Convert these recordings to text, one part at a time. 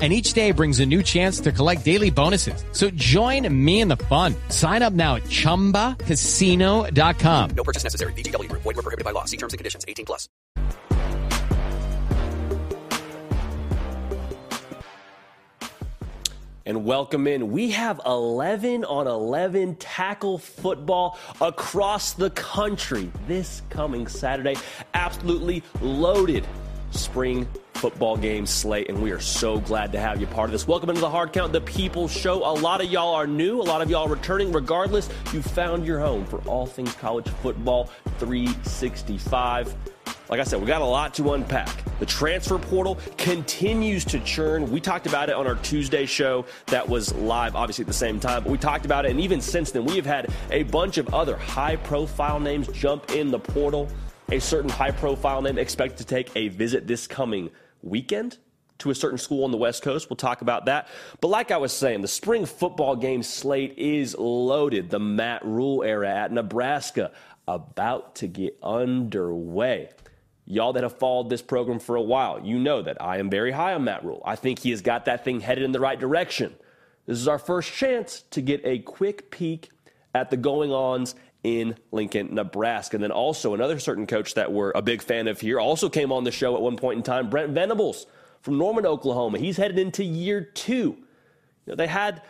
and each day brings a new chance to collect daily bonuses. So join me in the fun. Sign up now at ChumbaCasino.com. No purchase necessary. VGW. Void were prohibited by law. See terms and conditions. 18 plus. And welcome in. We have 11 on 11 tackle football across the country this coming Saturday. Absolutely loaded spring football game slate, and we are so glad to have you part of this. Welcome into the Hard Count, the People Show. A lot of y'all are new, a lot of y'all returning. Regardless, you found your home for all things college football 365. Like I said, we got a lot to unpack. The transfer portal continues to churn. We talked about it on our Tuesday show that was live, obviously, at the same time, but we talked about it, and even since then, we have had a bunch of other high profile names jump in the portal a certain high profile name expected to take a visit this coming weekend to a certain school on the West Coast. We'll talk about that. But like I was saying, the spring football game slate is loaded. The Matt Rhule era at Nebraska about to get underway. Y'all that have followed this program for a while, you know that I am very high on Matt Rhule. I think he has got that thing headed in the right direction. This is our first chance to get a quick peek at the going ons in Lincoln, Nebraska. And then also another certain coach that we're a big fan of here also came on the show at one point in time, Brent Venables from Norman, Oklahoma. He's headed into year two. You know, they had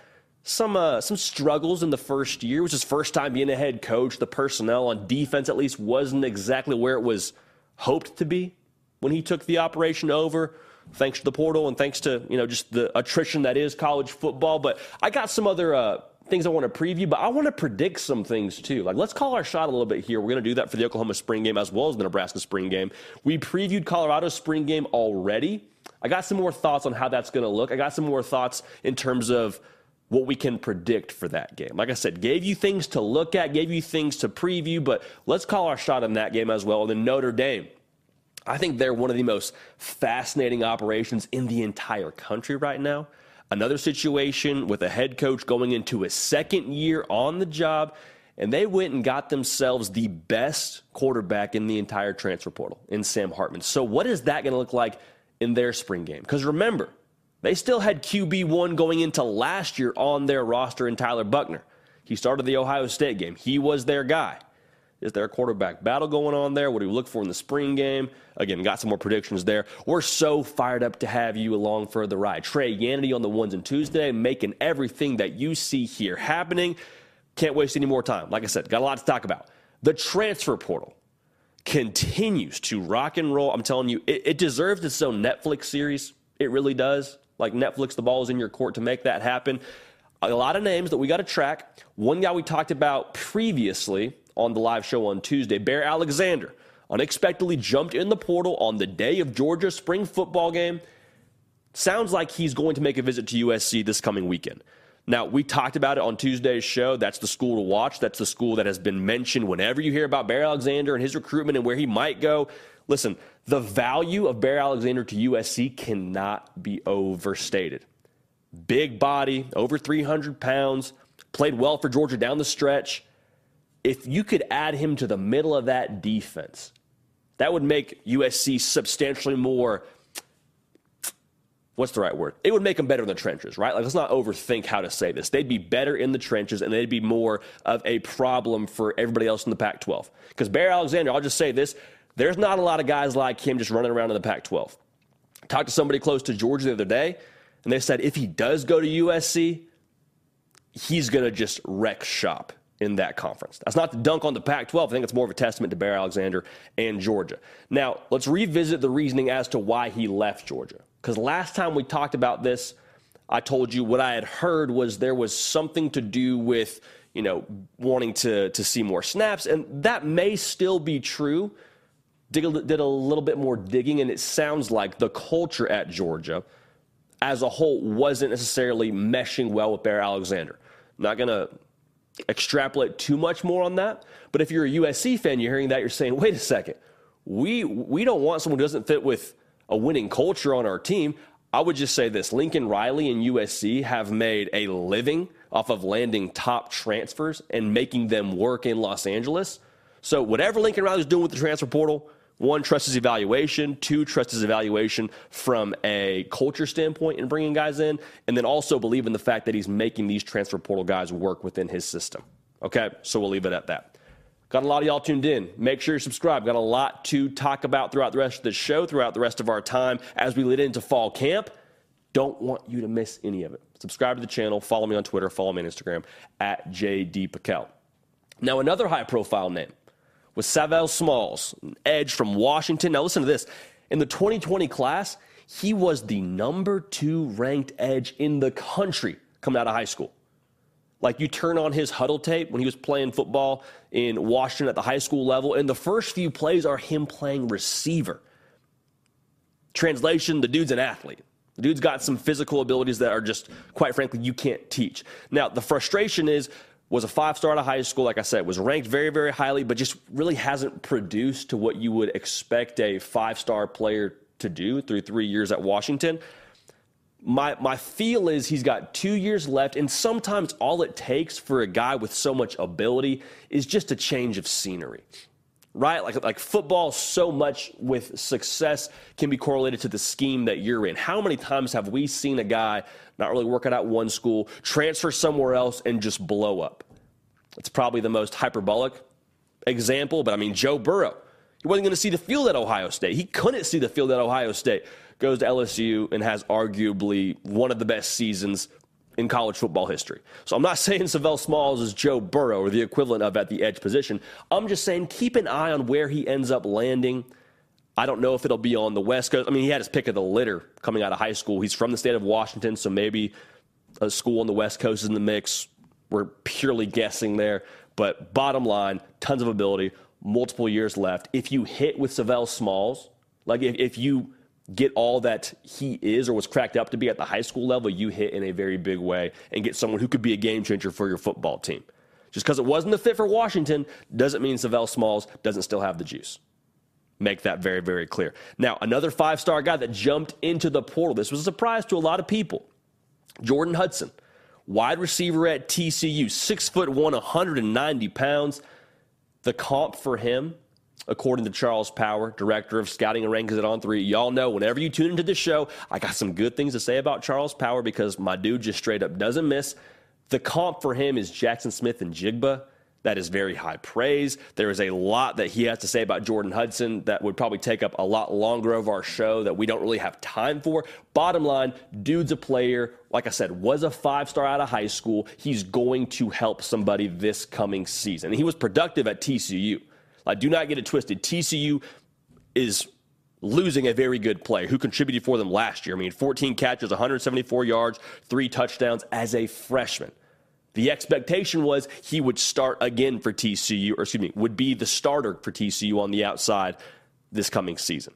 some uh, some struggles in the first year. Was his first time being a head coach. The personnel on defense, at least, wasn't exactly where it was hoped to be when he took the operation over. Thanks to the portal and thanks to you know just the attrition that is college football. But I got some other uh, things I want to preview, but I want to predict some things too. Like, let's call our shot a little bit here. We're going to do that for the Oklahoma spring game as well as the Nebraska spring game. We previewed Colorado's spring game already. I got some more thoughts on how that's going to look. I got some more thoughts in terms of what we can predict for that game. Like I said, gave you things to look at, gave you things to preview, but let's call our shot on that game as well. And then Notre Dame. I think they're one of the most fascinating operations in the entire country right now. Another situation with a head coach going into his second year on the job, and they went and got themselves the best quarterback in the entire transfer portal in Sam Hartman. So, what is that going to look like in their spring game? Because remember, they still had QB1 going into last year on their roster in Tyler Buchner. He started the Ohio State game, he was their guy. Is there a quarterback battle going on there? What do we look for in the spring game? Again, got some more predictions there. We're so fired up to have you along for the ride. Trey Yannity on the ones and twos today, making everything that you see here happening. Can't waste any more time. Like I said, got a lot to talk about. The transfer portal continues to rock and roll. I'm telling you, it, it deserves its own Netflix series. It really does. Like Netflix, the ball is in your court to make that happen. A lot of names that we got to track. One guy we talked about previously on the live show on Tuesday. Bear Alexander unexpectedly jumped in the portal on the day of Georgia's spring football game. Sounds like he's going to make a visit to USC this coming weekend. Now, we talked about it on Tuesday's show. That's the school to watch. That's the school that has been mentioned whenever you hear about Bear Alexander and his recruitment and where he might go. Listen, the value of Bear Alexander to USC cannot be overstated. Big body, over 300 pounds, played well for Georgia down the stretch if you could add him to the middle of that defense, that would make USC substantially more. What's the right word? It would make them better in the trenches, right? Like, let's not overthink how to say this. They'd be better in the trenches, and they'd be more of a problem for everybody else in the Pac 12. Because Bear Alexander, I'll just say this there's not a lot of guys like him just running around in the Pac 12. Talked to somebody close to Georgia the other day, and they said if he does go to USC, he's going to just wreck shop in that conference. That's not to dunk on the Pac 12. I think it's more of a testament to Bear Alexander and Georgia. Now, let's revisit the reasoning as to why he left Georgia. Because last time we talked about this, I told you what I had heard was there was something to do with, you know, wanting to, to see more snaps. And that may still be true. Did, did a little bit more digging, and it sounds like the culture at Georgia as a whole wasn't necessarily meshing well with Bear Alexander. not going to extrapolate too much more on that. But if you're a USC fan, you're hearing that, you're saying, wait a second, we we don't want someone who doesn't fit with a winning culture on our team. I would just say this Lincoln Riley and USC have made a living off of landing top transfers and making them work in Los Angeles. So, whatever Lincoln Riley's doing with the transfer portal, one, trust his evaluation. Two, trust his evaluation from a culture standpoint in bringing guys in. And then also believe in the fact that he's making these transfer portal guys work within his system. Okay, so we'll leave it at that. Got a lot of y'all tuned in. Make sure you're subscribed. Got a lot to talk about throughout the rest of the show, throughout the rest of our time as we lead into fall camp. Don't want you to miss any of it. Subscribe to the channel. Follow me on Twitter. Follow me on Instagram at JD Pickell. Now, another high profile name was Sav'ell Smalls, edge from Washington. Now, listen to this. In the 2020 class, he was the number two ranked edge in the country coming out of high school. Like you turn on his huddle tape when he was playing football in Washington at the high school level, and the first few plays are him playing receiver. Translation the dude's an athlete. The dude's got some physical abilities that are just, quite frankly, you can't teach. Now, the frustration is was a five star out of high school, like I said, was ranked very, very highly, but just really hasn't produced to what you would expect a five star player to do through three years at Washington. My, my feel is he's got two years left, and sometimes all it takes for a guy with so much ability is just a change of scenery right? Like, like football, so much with success can be correlated to the scheme that you're in. How many times have we seen a guy not really working out one school, transfer somewhere else, and just blow up. It's probably the most hyperbolic example, but I mean, Joe Burrow. He wasn't going to see the field at Ohio State. He couldn't see the field at Ohio State. Goes to LSU and has arguably one of the best seasons in college football history. So I'm not saying Sav'ell Smalls is Joe Burrow or the equivalent of at the edge position. I'm just saying keep an eye on where he ends up landing I don't know if it'll be on the West Coast. I mean, he had his pick of the litter coming out of high school. He's from the state of Washington, so maybe a school on the West Coast is in the mix. We're purely guessing there. But bottom line, tons of ability, multiple years left. If you hit with Sav'ell Smalls, like if, if you get all that he is or was cracked up to be at the high school level, you hit in a very big way and get someone who could be a game changer for your football team. Just because it wasn't the fit for Washington doesn't mean Sav'ell Smalls doesn't still have the juice make that very, very clear. Now, another five star guy that jumped into the portal. This was a surprise to a lot of people. Jordan Hudson, wide receiver at TCU, six foot one, 190 pounds. The comp for him, according to Charles Power, director of scouting and rankings at On Three, y'all know whenever you tune into the show, I got some good things to say about Charles Power because my dude just straight up doesn't miss. The comp for him is Jaxon Smith-Njigba. That is very high praise. There is a lot that he has to say about Jordan Hudson that would probably take up a lot longer of our show that we don't really have time for. Bottom line, dude's a player. Like I said, was a five star out of high school. He's going to help somebody this coming season. He was productive at TCU. Like, do not get it twisted. TCU is losing a very good player who contributed for them last year. I mean, 14 catches, 174 yards, three touchdowns as a freshman. The expectation was he would start again for TCU, or excuse me, would be the starter for TCU on the outside this coming season.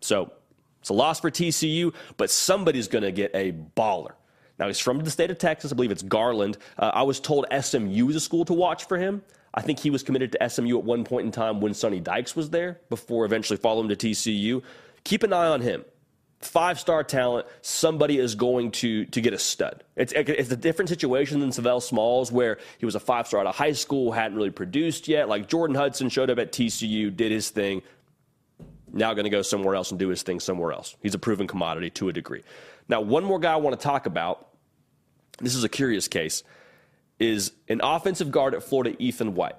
So it's a loss for TCU, but somebody's going to get a baller. Now, he's from the state of Texas. I believe it's Garland. Uh, I was told SMU is a school to watch for him. I think he was committed to SMU at one point in time when Sonny Dykes was there before eventually following to TCU. Keep an eye on him five star talent, somebody is going to to get a stud. It's it's a different situation than Sav'ell Smalls, where he was a five star out of high school, hadn't really produced yet. Like Jordan Hudson showed up at TCU, did his thing. Now going to go somewhere else and do his thing somewhere else. He's a proven commodity to a degree. Now, one more guy I want to talk about. This is a curious case. Is an offensive guard at Florida, Ethan White.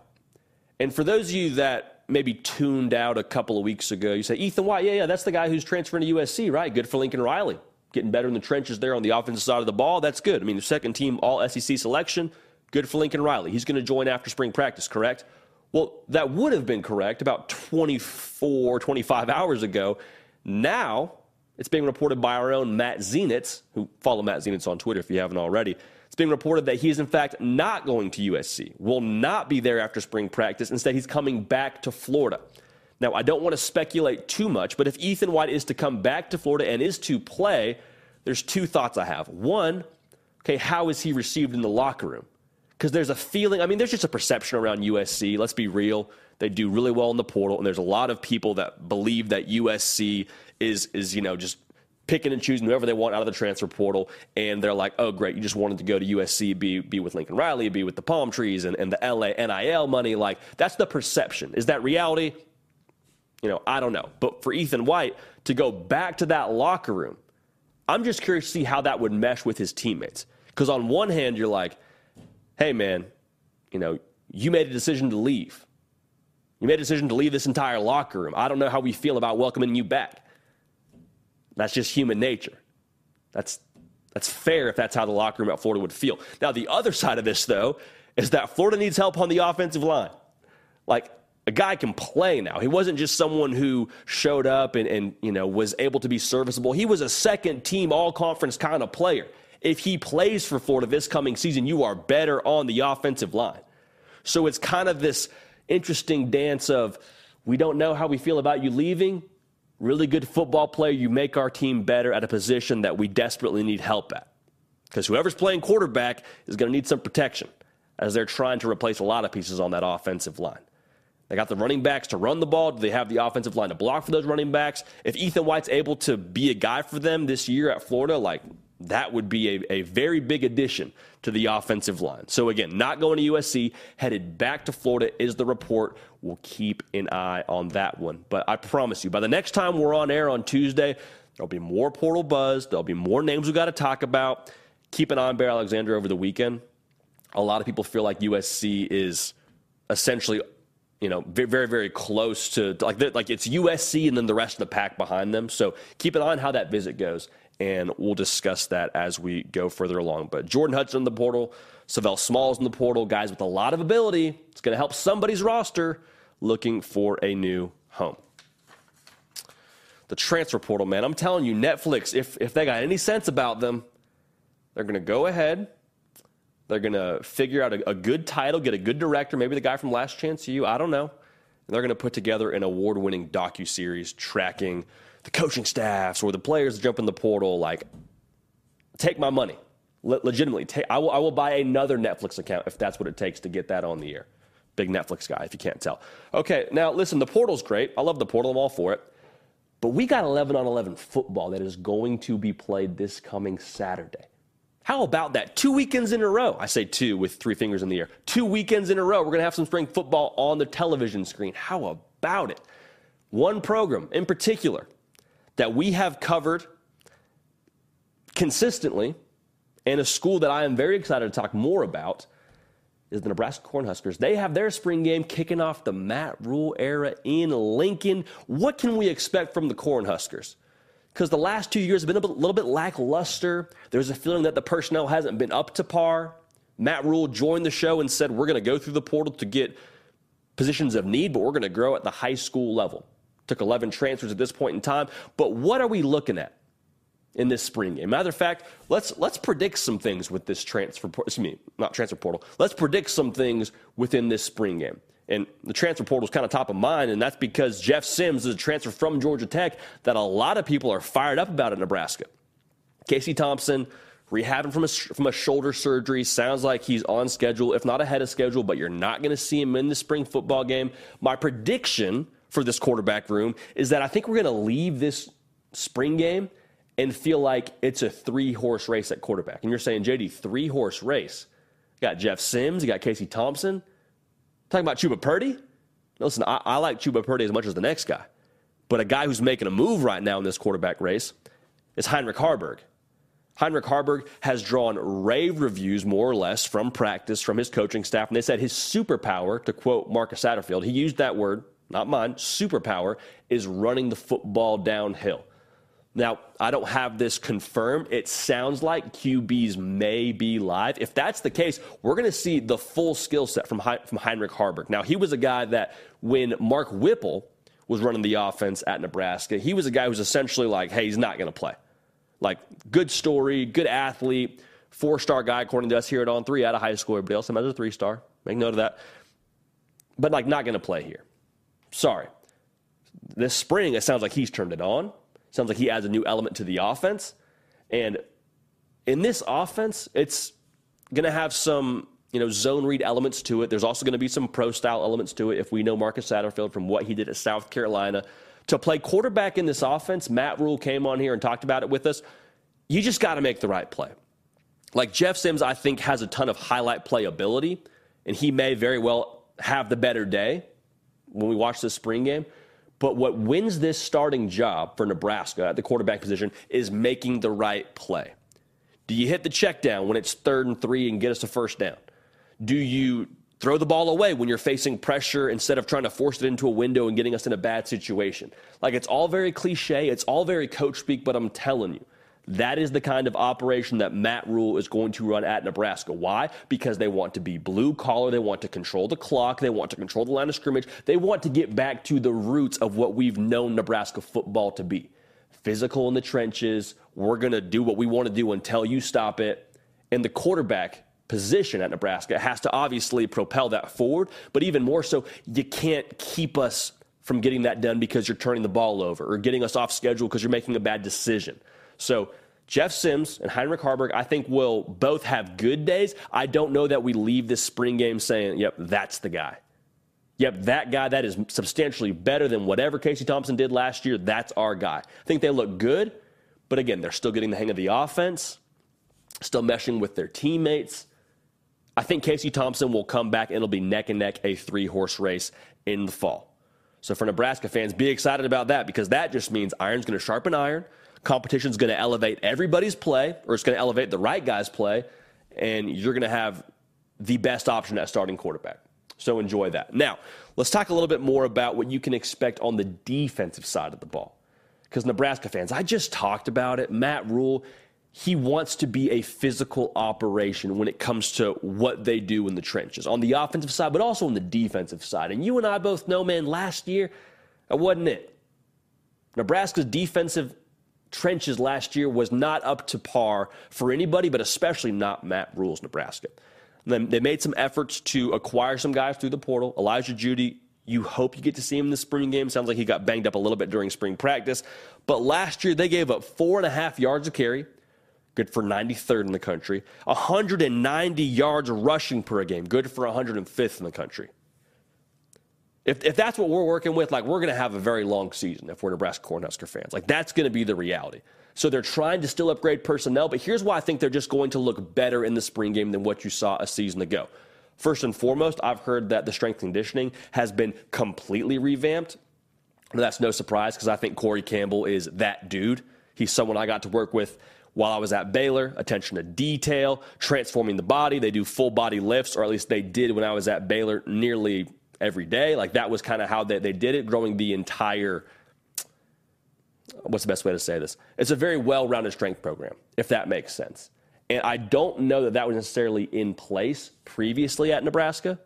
And for those of you that maybe tuned out a couple of weeks ago. You say, Ethan White, yeah, yeah, that's the guy who's transferring to USC, right? Good for Lincoln Riley. Getting better in the trenches there on the offensive side of the ball. That's good. I mean, the second team all SEC selection, good for Lincoln Riley. He's going to join after spring practice, correct? Well, that would have been correct about 24, 25 hours ago. Now, it's being reported by our own Matt Zenitz, who follow Matt Zenitz on Twitter if you haven't already being reported that he is, in fact, not going to USC, will not be there after spring practice. Instead, he's coming back to Florida. Now, I don't want to speculate too much, but if Ethan White is to come back to Florida and is to play, there's two thoughts I have. One, okay, how is he received in the locker room? Because there's a feeling, I mean, there's just a perception around USC. Let's be real. They do really well in the portal, and there's a lot of people that believe that USC is, is you know, just picking and choosing whoever they want out of the transfer portal. And they're like, oh, great, you just wanted to go to USC, be, be with Lincoln Riley, be with the palm trees and, and the LA NIL money. Like, that's the perception. Is that reality? You know, I don't know. But for Ethan White to go back to that locker room, I'm just curious to see how that would mesh with his teammates. Because on one hand, you're like, hey, man, you know, you made a decision to leave. You made a decision to leave this entire locker room. I don't know how we feel about welcoming you back. That's just human nature. That's, that's fair if that's how the locker room at Florida would feel. Now, the other side of this, though, is that Florida needs help on the offensive line. Like, a guy can play now. He wasn't just someone who showed up and, and you know was able to be serviceable. He was a second team all conference kind of player. If he plays for Florida this coming season, you are better on the offensive line. So it's kind of this interesting dance of we don't know how we feel about you leaving. Really good football player, you make our team better at a position that we desperately need help at. Because whoever's playing quarterback is going to need some protection as they're trying to replace a lot of pieces on that offensive line. They got the running backs to run the ball. Do they have the offensive line to block for those running backs? If Ethan White's able to be a guy for them this year at Florida, like that would be a, a very big addition to the offensive line. So, again, not going to USC, headed back to Florida is the report. We'll keep an eye on that one. But I promise you, by the next time we're on air on Tuesday, there'll be more portal buzz. There'll be more names we got to talk about. Keep an eye on Bear Alexander over the weekend. A lot of people feel like USC is essentially you know, very, very, close to like like it's USC and then the rest of the pack behind them. So keep an eye on how that visit goes, and we'll discuss that as we go further along. But Jordan Hudson in the portal, Sav'ell Smalls in the portal, guys with a lot of ability. It's going to help somebody's roster looking for a new home. The transfer portal, man, I'm telling you, Netflix, if if they got any sense about them, they're going to go ahead they're going to figure out a, a, good title, get a good director, maybe the guy from Last Chance U, I don't know. And they're going to put together an award winning docu series tracking the coaching staffs or the players that jump in the portal. Like, take my money. Le- legitimately, take, I, will, I will buy another Netflix account if that's what it takes to get that on the air. Big Netflix guy, if you can't tell. Okay, now listen, the portal's great. I love the portal, I'm all for it. But we got 11 on 11 football that is going to be played this coming Saturday. How about that? Two weekends in a row. I say two with three fingers in the air. Two weekends in a row. We're going to have some spring football on the television screen. How about it? One program in particular that we have covered consistently, and a school that I am very excited to talk more about is the Nebraska Cornhuskers. They have their spring game kicking off the Matt Rhule era in Lincoln. What can we expect from the Cornhuskers? because the last two years have been a little bit lackluster. There's a feeling that the personnel hasn't been up to par. Matt Rhule joined the show and said, We're going to go through the portal to get positions of need, but we're going to grow at the high school level. Took 11 transfers at this point in time. But what are we looking at in this spring game? Matter of fact, let's, let's predict some things with this transfer, excuse me, not transfer portal. Let's predict some things within this spring game. And the transfer portal is kind of top of mind, and that's because Jeff Sims is a transfer from Georgia Tech that a lot of people are fired up about at Nebraska. Casey Thompson, rehabbing from a, from a shoulder surgery, sounds like he's on schedule, if not ahead of schedule, but you're not going to see him in the spring football game. My prediction for this quarterback room is that I think we're going to leave this spring game and feel like it's a three horse race at quarterback. And you're saying, JD, three horse race. You got Jeff Sims, you got Casey Thompson. Talking about Chuba Purdy? Listen, I, I like Chuba Purdy as much as the next guy. But a guy who's making a move right now in this quarterback race is Heinrich Haarberg. Heinrich Haarberg has drawn rave reviews, more or less, from practice, from his coaching staff. And they said his superpower, to quote Marcus Satterfield, he used that word, not mine, superpower, is running the football downhill. Now, I don't have this confirmed. It sounds like QBs may be live. If that's the case, we're going to see the full skill set from, from Heinrich Haarberg. Now, he was a guy that when Mark Whipple was running the offense at Nebraska, he was a guy who's essentially like, hey, he's not going to play. Like, good story, good athlete, four star guy, according to us here at On Three, out of high school. Everybody else, a three star. Make note of that. But, like, not going to play here. Sorry. This spring, it sounds like he's turned it on. Sounds like he adds a new element to the offense. And in this offense, it's going to have some you know, zone read elements to it. There's also going to be some pro style elements to it if we know Marcus Satterfield from what he did at South Carolina. To play quarterback in this offense, Matt Rhule came on here and talked about it with us. You just got to make the right play. Like Jeff Sims, I think, has a ton of highlight playability, and he may very well have the better day when we watch this spring game. But what wins this starting job for Nebraska at the quarterback position is making the right play. Do you hit the check down when it's third and three and get us a first down? Do you throw the ball away when you're facing pressure instead of trying to force it into a window and getting us in a bad situation? Like it's all very cliche, it's all very coach speak, but I'm telling you, that is the kind of operation that Matt Rhule is going to run at Nebraska. Why? Because they want to be blue collar. They want to control the clock. They want to control the line of scrimmage. They want to get back to the roots of what we've known Nebraska football to be physical in the trenches. We're going to do what we want to do until you stop it. And the quarterback position at Nebraska has to obviously propel that forward, but even more so, you can't keep us from getting that done because you're turning the ball over or getting us off schedule because you're making a bad decision. So Jeff Sims and Heinrich Haarberg, I think, will both have good days. I don't know that we leave this spring game saying, yep, that's the guy. Yep, that guy that is substantially better than whatever Casey Thompson did last year. That's our guy. I think they look good, but again, they're still getting the hang of the offense, still meshing with their teammates. I think Casey Thompson will come back and it'll be neck and neck a three horse race in the fall. So for Nebraska fans, be excited about that because that just means iron's going to sharpen iron. Competition is going to elevate everybody's play, or it's going to elevate the right guy's play, and you're going to have the best option at starting quarterback. So enjoy that. Now, let's talk a little bit more about what you can expect on the defensive side of the ball. Because Nebraska fans, I just talked about it. Matt Rhule, he wants to be a physical operation when it comes to what they do in the trenches on the offensive side, but also on the defensive side. And you and I both know, man, last year, that wasn't it. Nebraska's defensive trenches last year was not up to par for anybody, but especially not Matt Rhule's Nebraska. They made some efforts to acquire some guys through the portal. Elijah Jeudy, you hope you get to see him in the spring game. Sounds like he got banged up a little bit during spring practice. But last year they gave up four and a half yards of carry, good for 93rd in the country. 190 yards rushing per game, good for 105th in the country. If, if that's what we're working with, like we're going to have a very long season if we're Nebraska Cornhusker fans. Like that's going to be the reality. So they're trying to still upgrade personnel, but here's why I think they're just going to look better in the spring game than what you saw a season ago. First and foremost, I've heard that the strength conditioning has been completely revamped. that's no surprise because I think Corey Campbell is that dude. He's someone I got to work with while I was at Baylor. Attention to detail, transforming the body. They do full body lifts, or at least they did when I was at Baylor nearly every day. Like that was kind of how they, they did it, growing the entire. What's the best way to say this? It's a very well rounded strength program, if that makes sense. And I don't know that that was necessarily in place previously at Nebraska.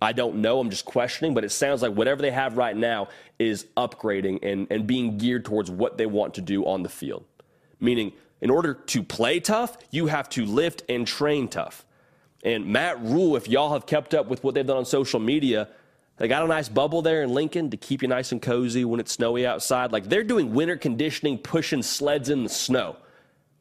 I don't know. I'm just questioning, but it sounds like whatever they have right now is upgrading and, and being geared towards what they want to do on the field. Meaning, in order to play tough, you have to lift and train tough. And Matt Rhule, if y'all have kept up with what they've done on social media, they got a nice bubble there in Lincoln to keep you nice and cozy when it's snowy outside. Like they're doing winter conditioning, pushing sleds in the snow.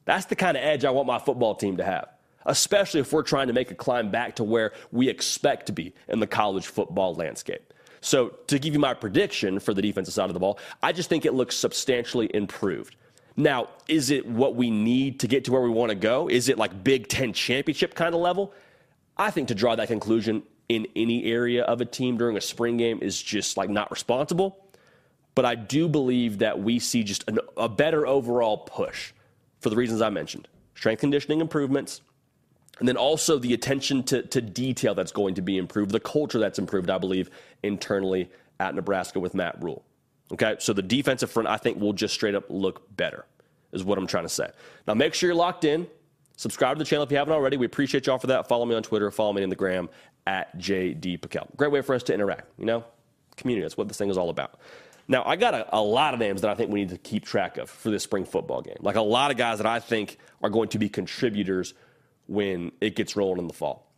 That's the kind of edge I want my football team to have, especially if we're trying to make a climb back to where we expect to be in the college football landscape. So, to give you my prediction for the defensive side of the ball, I just think it looks substantially improved. Now, is it what we need to get to where we want to go? Is it like Big Ten championship kind of level? I think to draw that conclusion in any area of a team during a spring game is just like not responsible. But I do believe that we see just an, a better overall push for the reasons I mentioned strength conditioning improvements, and then also the attention to, to detail that's going to be improved, the culture that's improved, I believe, internally at Nebraska with Matt Rhule. Okay, so the defensive front, I think, will just straight up look better, is what I'm trying to say. Now, make sure you're locked in. Subscribe to the channel if you haven't already. We appreciate y'all for that. Follow me on Twitter. Follow me on the gram at JD Pickell. Great way for us to interact, you know? Community, that's what this thing is all about. Now, I got a, a, lot of names that I think we need to keep track of for this spring football game. Like a lot of guys that I think are going to be contributors when it gets rolling in the fall.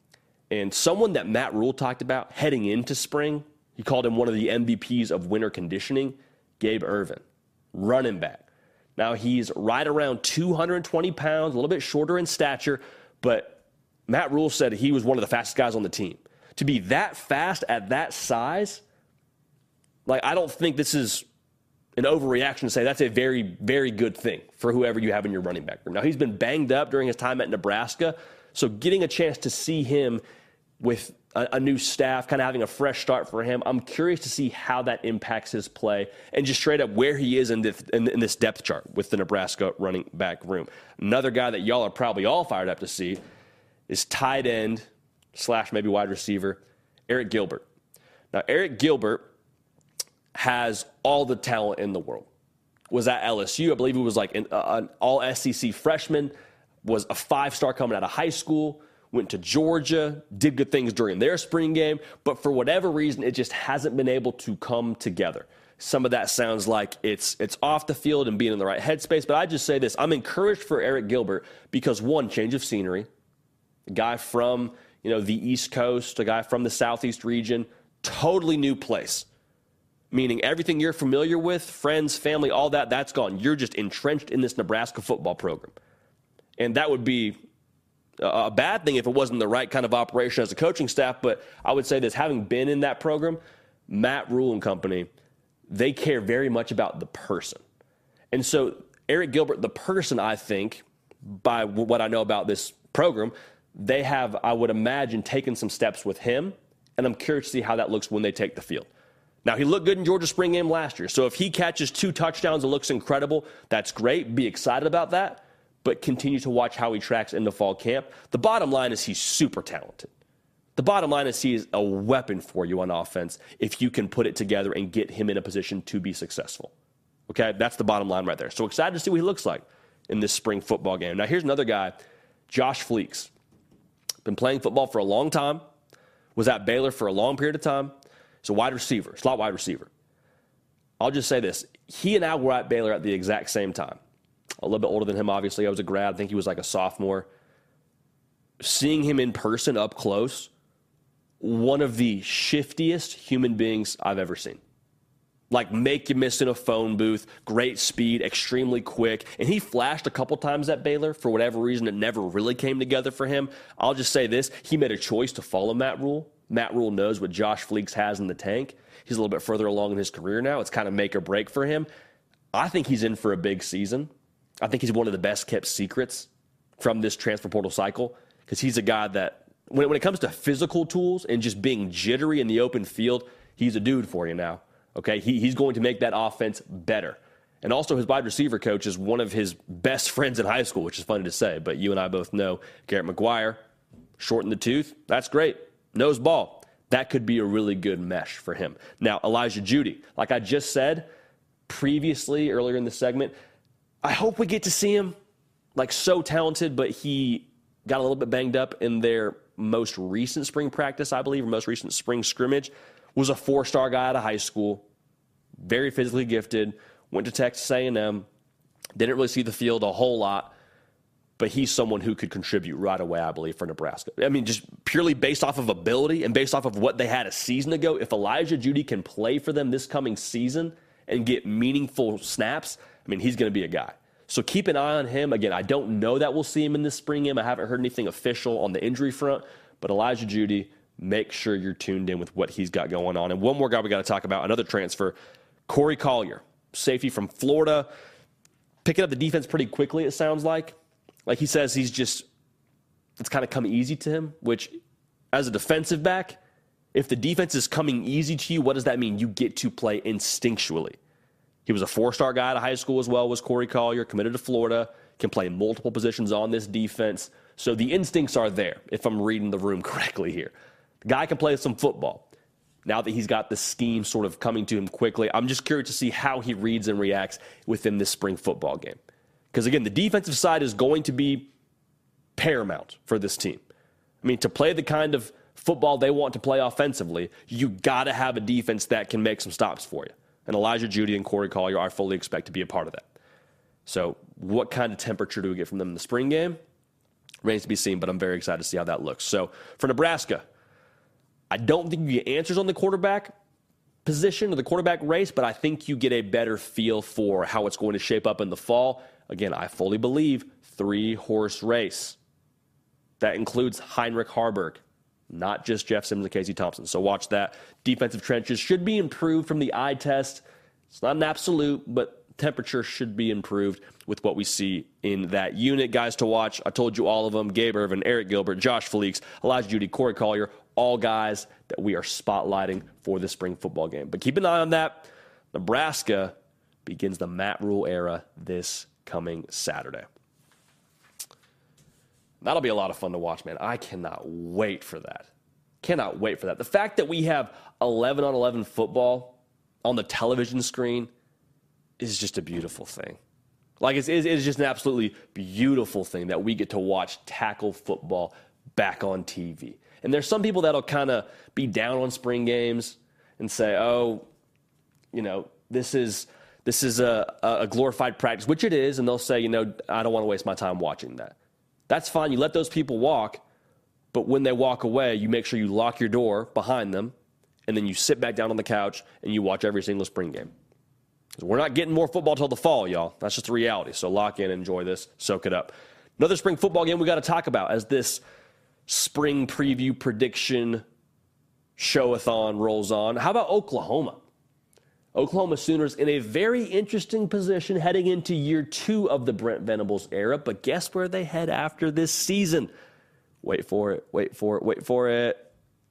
And someone that Matt Rhule talked about heading into spring, he called him one of the MVPs of winter conditioning, Gabe Ervin, running back. Now, he's right around 220 pounds, a little bit shorter in stature, but Matt Rhule said he was one of the fastest guys on the team. To be that fast at that size, like I don't think this is an overreaction to say that's a very, very good thing for whoever you have in your running back room. Now he's been banged up during his time at Nebraska, so getting a chance to see him with a, a, new staff, kind of having a fresh start for him. I'm curious to see how that impacts his play and just straight up where he is in, the, in, in this depth chart with the Nebraska running back room. Another guy that y'all are probably all fired up to see is tight end slash maybe wide receiver, Arik Gilbert. Now, Arik Gilbert has all the talent in the world. Was at LSU, I believe he was like an, uh, an all SEC freshman, was a five star coming out of high school went to Georgia, did good things during their spring game, but for whatever reason, it just hasn't been able to come together. Some of that sounds like it's it's off the field and being in the right headspace, but I just say this: I'm encouraged for Arik Gilbert because one, change of scenery, a guy from you know the East Coast, a guy from the Southeast region, totally new place. Meaning everything you're familiar with, friends, family, all that, that's gone. You're just entrenched in this Nebraska football program. And that would be a bad thing if it wasn't the right kind of operation as a coaching staff. But I would say this having been in that program, Matt Rhule and company, they care very much about the person. And so, Arik Gilbert, the person, I think, by what I know about this program, they have, I would imagine, taken some steps with him. And I'm curious to see how that looks when they take the field. Now, he looked good in Georgia spring game last year. So if he catches two touchdowns and looks incredible, that's great. Be excited about that but continue to watch how he tracks into fall camp. The bottom line is he's super talented. The bottom line is he is a weapon for you on offense if you can put it together and get him in a position to be successful. Okay, that's the bottom line right there. So excited to see what he looks like in this spring football game. Now, here's another guy, Josh Fleeks. Been playing football for a long time, was at Baylor for a long period of time. He's a wide receiver, slot wide receiver. I'll just say this he and I were at Baylor at the exact same time a little bit older than him, obviously. I was a grad. I think he was like a sophomore. Seeing him in person up close, one of the shiftiest human beings I've ever seen. Like, make you miss in a phone booth, great speed, extremely quick. And he flashed a couple times at Baylor. For whatever reason, it never really came together for him. I'll just say this he made a choice to follow Matt Rhule. Matt Rhule knows what Josh Fleeks has in the tank. He's a little bit further along in his career now. It's kind of make or break for him. I think he's in for a big season. I think he's one of the best kept secrets from this transfer portal cycle because he's a guy that, when, when it comes to physical tools and just being jittery in the open field, he's a dude for you now. Okay, he, he's going to make that offense better. And also, his wide receiver coach is one of his best friends in high school, which is funny to say. But you and I both know Garrett McGuire, short in the tooth. That's great. Knows ball. That could be a really good mesh for him. Now, Elijah Jeudy, like I just said previously earlier in the segment, I hope we get to see him like so talented, but he got a little bit banged up in their most recent spring practice, I believe, or most recent spring scrimmage. Was a four-star guy out of high school, very physically gifted. Went to Texas A&M, didn't really see the field a whole lot, but he's someone who could contribute right away, I believe, for Nebraska. I mean, just purely based off of ability and based off of what they had a season ago. If Elijah Jeudy can play for them this coming season and get meaningful snaps, I mean, he's going to be a guy. So keep an eye on him. Again, I don't know that we'll see him in this spring game. I haven't heard anything official on the injury front, but Elijah Jeudy, make sure you're tuned in with what he's got going on. And one more guy we got to talk about, another transfer, Corey Collier, safety from Florida, picking up the defense pretty quickly, it sounds like. Like he says, he's just, it's kind of come easy to him, which as a defensive back, if the defense is coming easy to you, what does that mean? You get to play instinctually. He was a four star guy out of high school as well, was Corey Collier, committed to Florida, can play multiple positions on this defense. So the instincts are there, if I'm reading the room correctly here. The guy can play some football. Now that he's got the scheme sort of coming to him quickly, I'm just curious to see how he reads and reacts within this spring football game. Because again, the defensive side is going to be paramount for this team. I mean, to play the kind of football they want to play offensively, you got to have a defense that can make some stops for you and Elijah Jeudy and Corey Collier, I fully expect to be a part of that. So, what kind of temperature do we get from them in the spring game? Remains to be seen, but I'm very excited to see how that looks. So, for Nebraska, I don't think you get answers on the quarterback position or the quarterback race, but I think you get a better feel for how it's going to shape up in the fall. Again, I fully believe three horse race. That includes Heinrich Haarberg, not just Jeff Simmons and Casey Thompson. So watch that. Defensive trenches should be improved from the eye test. It's not an absolute, but temperature should be improved with what we see in that unit. Guys to watch, I told you all of them Gabe Ervin, Arik Gilbert, Josh Fleeks, Elijah Jeudy, Corey Collier, all guys that we are spotlighting for the spring football game. But keep an eye on that. Nebraska begins the Matt Rhule era this coming Saturday. That'll be a lot of fun to watch, man. I cannot wait for that. Cannot wait for that. The fact that we have 11 on 11 football on the television screen is just a beautiful thing. Like, it's, it's just an absolutely beautiful thing that we get to watch tackle football back on TV. And there's some people that'll kind of be down on spring games and say, oh, you know, this is this is a, a glorified practice, which it is, and they'll say, you know, I don't want to waste my time watching that. That's fine. You let those people walk, but when they walk away, you make sure you lock your door behind them, and then you sit back down on the couch and you watch every single spring game. We're not getting more football till the fall, y'all. That's just the reality. So lock in, enjoy this, soak it up. Another spring football game we got to talk about as this spring preview prediction showathon rolls on. How about Oklahoma? Oklahoma Sooners in a very interesting position heading into year two of the Brent Venables era. But guess where they head after this season? Wait for it, wait for it, wait for it.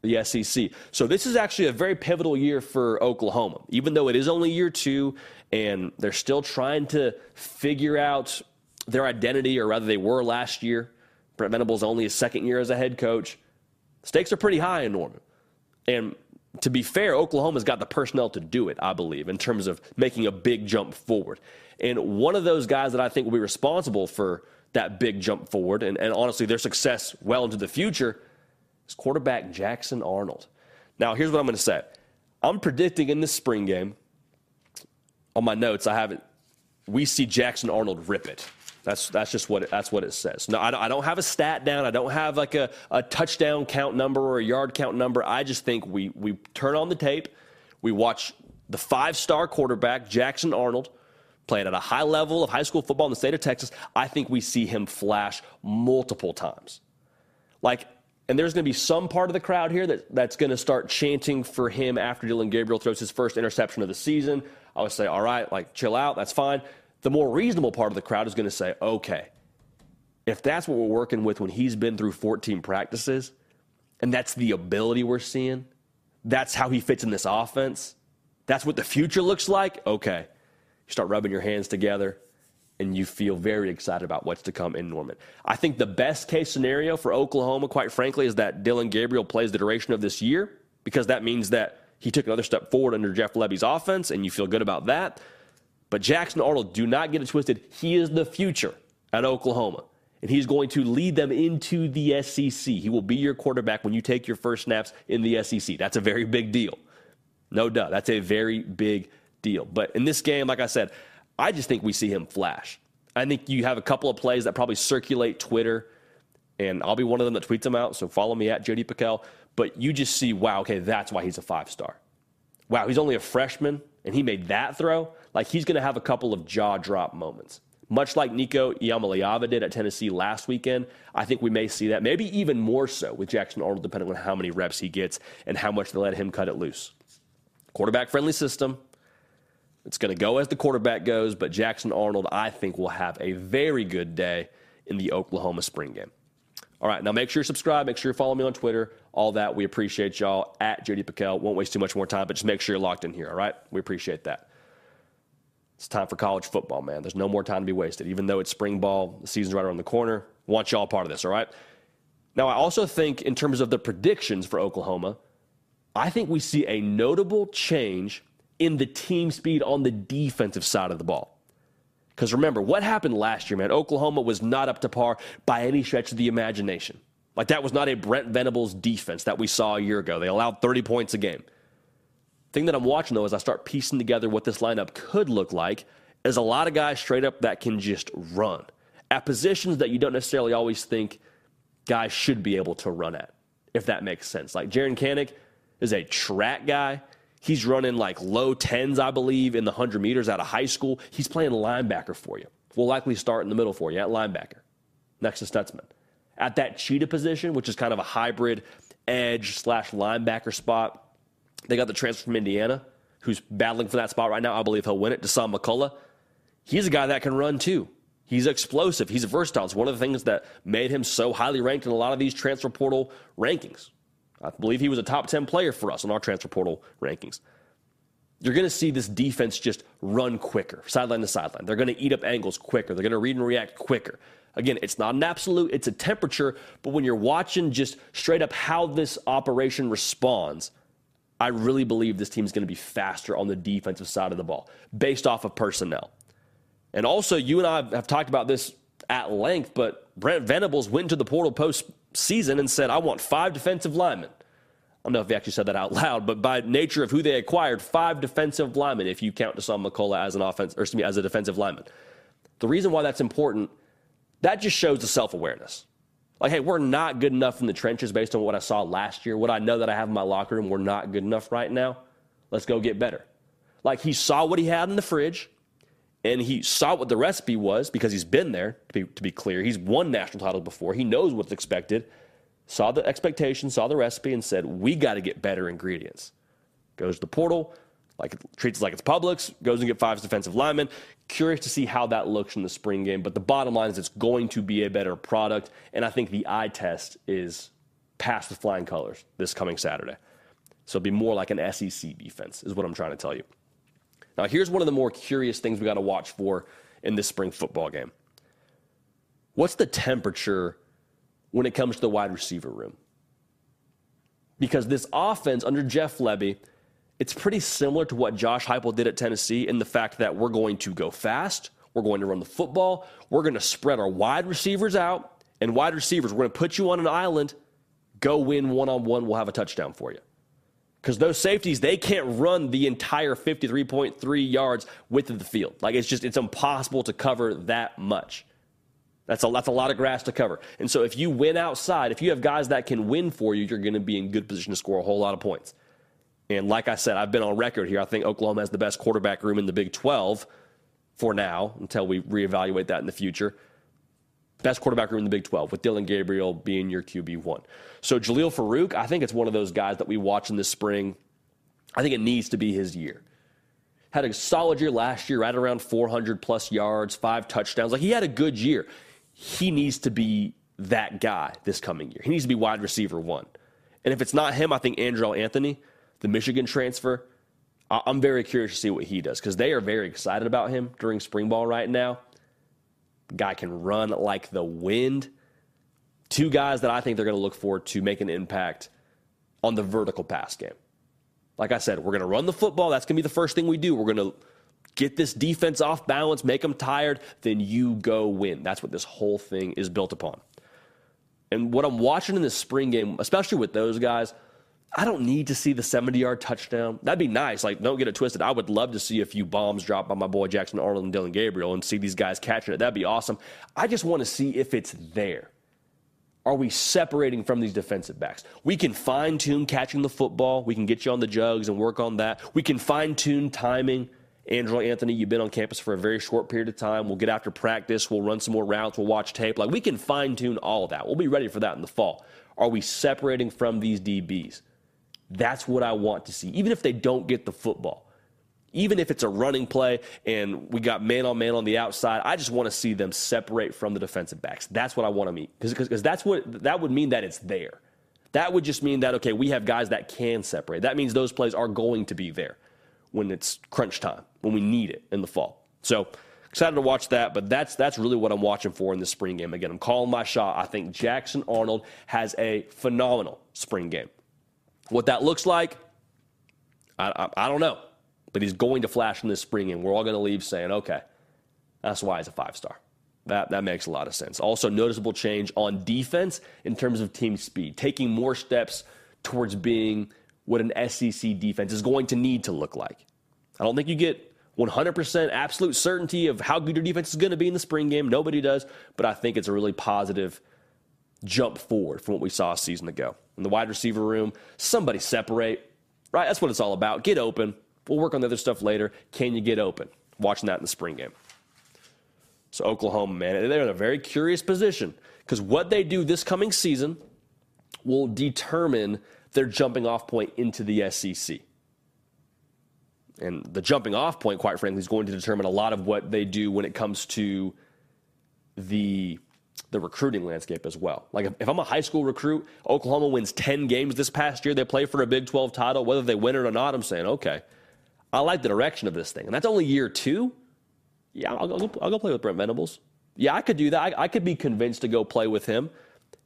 The SEC. So this is actually a very pivotal year for Oklahoma, even though it is only year two and they're still trying to figure out their identity, or rather, they were last year. Brent Venables only his second year as a head coach. Stakes are pretty high in Norman. And to be fair, Oklahoma's got the personnel to do it, I believe, in terms of making a big jump forward. And one of those guys that I think will be responsible for that big jump forward and, and honestly their success well into the future is quarterback Jackson Arnold. Now, here's what I'm going to say I'm predicting in this spring game, on my notes, I have it, we see Jackson Arnold rip it. That's, that's just what it, that's what it says. No, I, I don't have a stat down. I don't have like a, a touchdown count number or a yard count number. I just think we, we turn on the tape, we watch the five star quarterback, Jackson Arnold, playing at a high level of high school football in the state of Texas. I think we see him flash multiple times. Like, and there's going to be some part of the crowd here that, that's going to start chanting for him after Dillon Gabriel throws his first interception of the season. I would say, all right, like, chill out, that's fine the more reasonable part of the crowd is going to say, okay, if that's what we're working with when he's been through 14 practices, and that's the ability we're seeing, that's how he fits in this offense, that's what the future looks like, okay. You start rubbing your hands together and you feel very excited about what's to come in Norman. I think the best case scenario for Oklahoma, quite frankly, is that Dillon Gabriel plays the duration of this year because that means that he took another step forward under Jeff Lebby's offense, and you feel good about that. But Jackson Arnold, do not get it twisted. He is the future at Oklahoma. And he's going to lead them into the SEC. He will be your quarterback when you take your first snaps in the SEC. That's a very big deal. No doubt. That's a very big deal. But in this game, like I said, I just think we see him flash. I think you have a couple of plays that probably circulate Twitter, and I'll be one of them that tweets them out. So follow me at JD PicKell. But you just see, wow, okay, that's why he's a five star. Wow, he's only a freshman, and he made that throw like he's going to have a couple of jaw drop moments. Much like Nico Iamaleava did at Tennessee last weekend, I think we may see that, maybe even more so with Jackson Arnold, depending on how many reps he gets and how much they let him cut it loose. Quarterback friendly system. It's going to go as the quarterback goes, but Jackson Arnold, I think, will have a very good day in the Oklahoma spring game. All right, now make sure you subscribe. Make sure you follow me on Twitter. All that. We appreciate y'all at JD PicKell. Won't waste too much more time, but just make sure you're locked in here. All right? We appreciate that. It's time for college football, man. There's no more time to be wasted. Even though it's spring ball, the season's right around the corner. Want y'all part of this, all right? Now, I also think, in terms of the predictions for Oklahoma, I think we see a notable change in the team speed on the defensive side of the ball. Because remember, what happened last year, man? Oklahoma was not up to par by any stretch of the imagination. Like, that was not a Brent Venables defense that we saw a year ago. They allowed 30 points a game thing that I'm watching though, as I start piecing together what this lineup could look like, is a lot of guys straight up that can just run at positions that you don't necessarily always think guys should be able to run at, if that makes sense. Like Jaren Kanak is a track guy. He's running like low tens, I believe, in the 100 meters out of high school. He's playing linebacker for you. Will likely start in the middle for you at linebacker next to Stutsman. at that cheetah position, which is kind of a hybrid edge slash linebacker spot. They got the transfer from Indiana, who's battling for that spot right now. I believe he'll win it. Dasan McCullough. He's a guy that can run too. He's explosive. He's versatile. It's one of the things that made him so highly ranked in a lot of these transfer portal rankings. I believe he was a top 10 player for us in our transfer portal rankings. You're going to see this defense just run quicker, sideline to sideline. They're going to eat up angles quicker. They're going to read and react quicker. Again, it's not an absolute, it's a temperature, but when you're watching just straight up how this operation responds, I really believe this team's going to be faster on the defensive side of the ball based off of personnel. And also, you and I have talked about this at length, but Brent Venables went to the portal post season and said, I want five defensive linemen. I don't know if he actually said that out loud, but by nature of who they acquired, five defensive linemen, if you count Dasan McCullough as an offense, or excuse me, as a defensive lineman. The reason why that's important, that just shows the self-awareness. Like, hey, we're not good enough in the trenches based on what I saw last year. What I know that I have in my locker room, we're not good enough right now. Let's go get better. Like he saw what he had in the fridge and he saw what the recipe was because he's been there, to be, to be clear. He's won national titles before. He knows what's expected, saw the expectation, saw the recipe, and said, We got to get better ingredients. Goes to the portal, like it treats it like it's Publix, goes and get five defensive linemen. Curious to see how that looks in the spring game, but the bottom line is it's going to be a better product, and I think the eye test is past the flying colors this coming Saturday. So it'll be more like an SEC defense, is what I'm trying to tell you. Now, here's one of the more curious things we got to watch for in this spring football game. What's the temperature when it comes to the wide receiver room? Because this offense under Jeff Lebby, it's pretty similar to what Josh Heupel did at Tennessee in the fact that we're going to go fast, we're going to run the football, we're going to spread our wide receivers out, and wide receivers, we're going to put you on an island, go win one on one, we'll have a touchdown for you. Because those safeties they can't run the entire 53.3 yards width of the field. Like it's just it's impossible to cover that much. That's a, that's a lot of grass to cover. And so if you win outside if you have guys that can win for you you're going to be in good position to score a whole lot of points and like i said i've been on record here i think oklahoma has the best quarterback room in the big 12 for now until we reevaluate that in the future best quarterback room in the Big 12, with Dillon Gabriel being your QB1. So Jalil Farooq, I think it's one of those guys that we watch in this spring. I think it needs to be his year. Had a solid year last year, right around 400 plus yards, five touchdowns. Like he had a good year. He needs to be that guy this coming year. He needs to be wide receiver one. And if it's not him, I think Andrel Anthony, the Michigan transfer, I'm very curious to see what he does because they are very excited about him during spring ball right now. Guy can run like the wind. Two guys that I think they're going to look for to make an impact on the vertical pass game. Like I said, we're going to run the football. That's going to be the first thing we do. We're going to get this defense off balance, make them tired, then you go win. That's what this whole thing is built upon. And what I'm watching in this spring game, especially with those guys, I don't need to see the 70 yard touchdown. That'd be nice. Like, don't get it twisted. I would love to see a few bombs dropped by my boy Jackson Arnold and Dillon Gabriel and see these guys catching it. That'd be awesome. I just want to see if it's there. Are we separating from these defensive backs? We can fine tune catching the football. We can get you on the jugs and work on that. We can fine tune timing. Andrel Anthony, you've been on campus for a very short period of time. We'll get after practice. We'll run some more routes. We'll watch tape. Like, we can fine tune all of that. We'll be ready for that in the fall. Are we separating from these DBs? That's what I want to see, even if they don't get the football. Even if it's a running play and we got man on man on the outside, I just want to see them separate from the defensive backs. That's what I want to mean because that's what that would mean that it's there. That would just mean that okay, we have guys that can separate. That means those plays are going to be there when it's crunch time, when we need it in the fall. So excited to watch that, but that's that's really what I'm watching for in the spring game. Again, I'm calling my shot. I think Jackson Arnold has a phenomenal spring game. What that looks like, I, I, I don't know. But he's going to flash in this spring, and we're all going to leave saying, okay, that's why he's a five star. That, that makes a lot of sense. Also, noticeable change on defense in terms of team speed, taking more steps towards being what an SEC defense is going to need to look like. I don't think you get 100% absolute certainty of how good your defense is going to be in the spring game. Nobody does, but I think it's a really positive jump forward from what we saw a season ago. In the wide receiver room, somebody separate, right? That's what it's all about. Get open. We'll work on the other stuff later. Can you get open? Watching that in the spring game. So, Oklahoma, man, they're in a very curious position. Because what they do this coming season will determine their jumping off point into the SEC. And the jumping off point, quite frankly, is going to determine a lot of what they do when it comes to the the recruiting landscape as well. Like if, if, I'm a high school recruit, Oklahoma wins 10 games this past year, they play for a Big 12 title, whether they win it or not, I'm saying, okay, I like the direction of this thing. And that's only year two. Yeah, I'll, I'll, I'll go play with Brent Venables. Yeah, I could do that. I, I could be convinced to go play with him.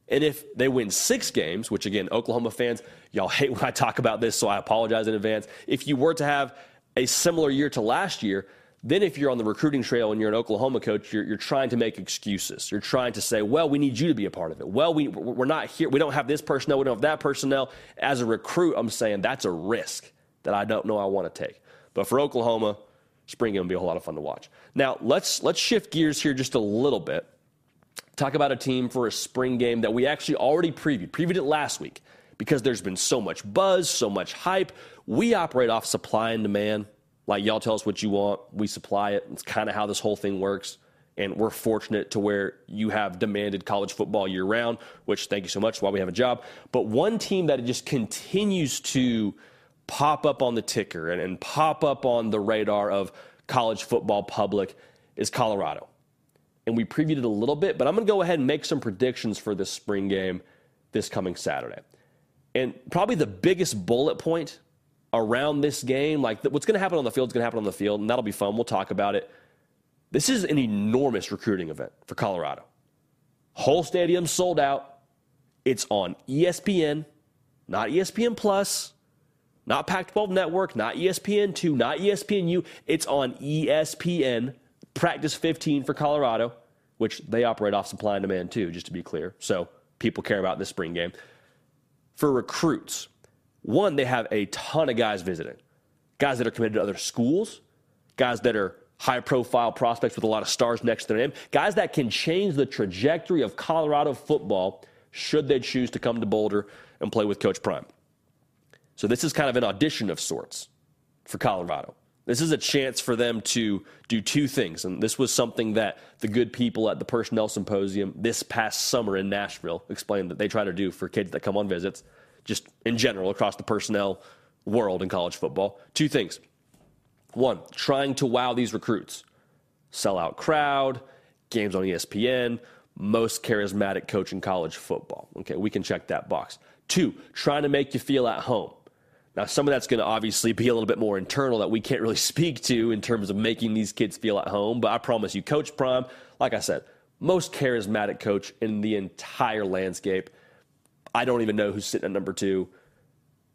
And if they win six games, which again, Oklahoma fans, y'all hate when I talk about this, so I apologize in advance. If you were to have a similar year to last year, then if you're on the recruiting trail and you're an Oklahoma coach, you're, you're trying to make excuses. You're trying to say, well, we need you to be a part of it. Well, we, we're not here. We don't have this personnel. We don't have that personnel. As a recruit, I'm saying that's a risk that I don't know I want to take. But for Oklahoma, spring game will be a whole lot of fun to watch. Now, let's, let's shift gears here just a little bit. Talk about a team for a spring game that we actually already previewed, previewed it last week because there's been so much buzz, so much hype. We operate off supply and demand. Like, y'all tell us what you want, we supply it. It's kind of how this whole thing works. And we're fortunate to where you have demanded college football year round, which thank you so much, why we have a job. But one team that just continues to pop up on the ticker and, and pop up on the radar of college football public is Colorado. And we previewed it a little bit, but I'm going to go ahead and make some predictions for this spring game this coming Saturday. And probably the biggest bullet point around this game, like what's going to happen on the field is going to happen on the field, and that'll be fun. We'll talk about it. This is an enormous recruiting event for Colorado. Whole stadium sold out. It's on ESPN, not ESPN Plus, not Pac 12 Network, not ESPN 2, not ESPNU. It's on ESPN, practice 15 for Colorado, which they operate off supply and demand too, just to be clear. So people care about this spring game. For recruits, one, they have a ton of guys visiting, guys that are committed to other schools, guys that are high profile prospects with a lot of stars next to their name, guys that can change the trajectory of Colorado football should they choose to come to Boulder and play with Coach Prime. So this is kind of an audition of sorts for Colorado. This is a chance for them to do two things. And this was something that the good people at the Personnel Symposium this past summer in Nashville explained that they try to do for kids that come on visits just in general across the personnel world in college football. Two things. One, trying to wow these recruits. Sellout crowd, games on ESPN, most charismatic coach in college football. Okay, we can check that box. Two, trying to make you feel at home. Now, some of that's going to obviously be a little bit more internal that we can't really speak to in terms of making these kids feel at home, but I promise you, Coach Prime, like I said, most charismatic coach in the entire landscape. I don't even know who's sitting at number two.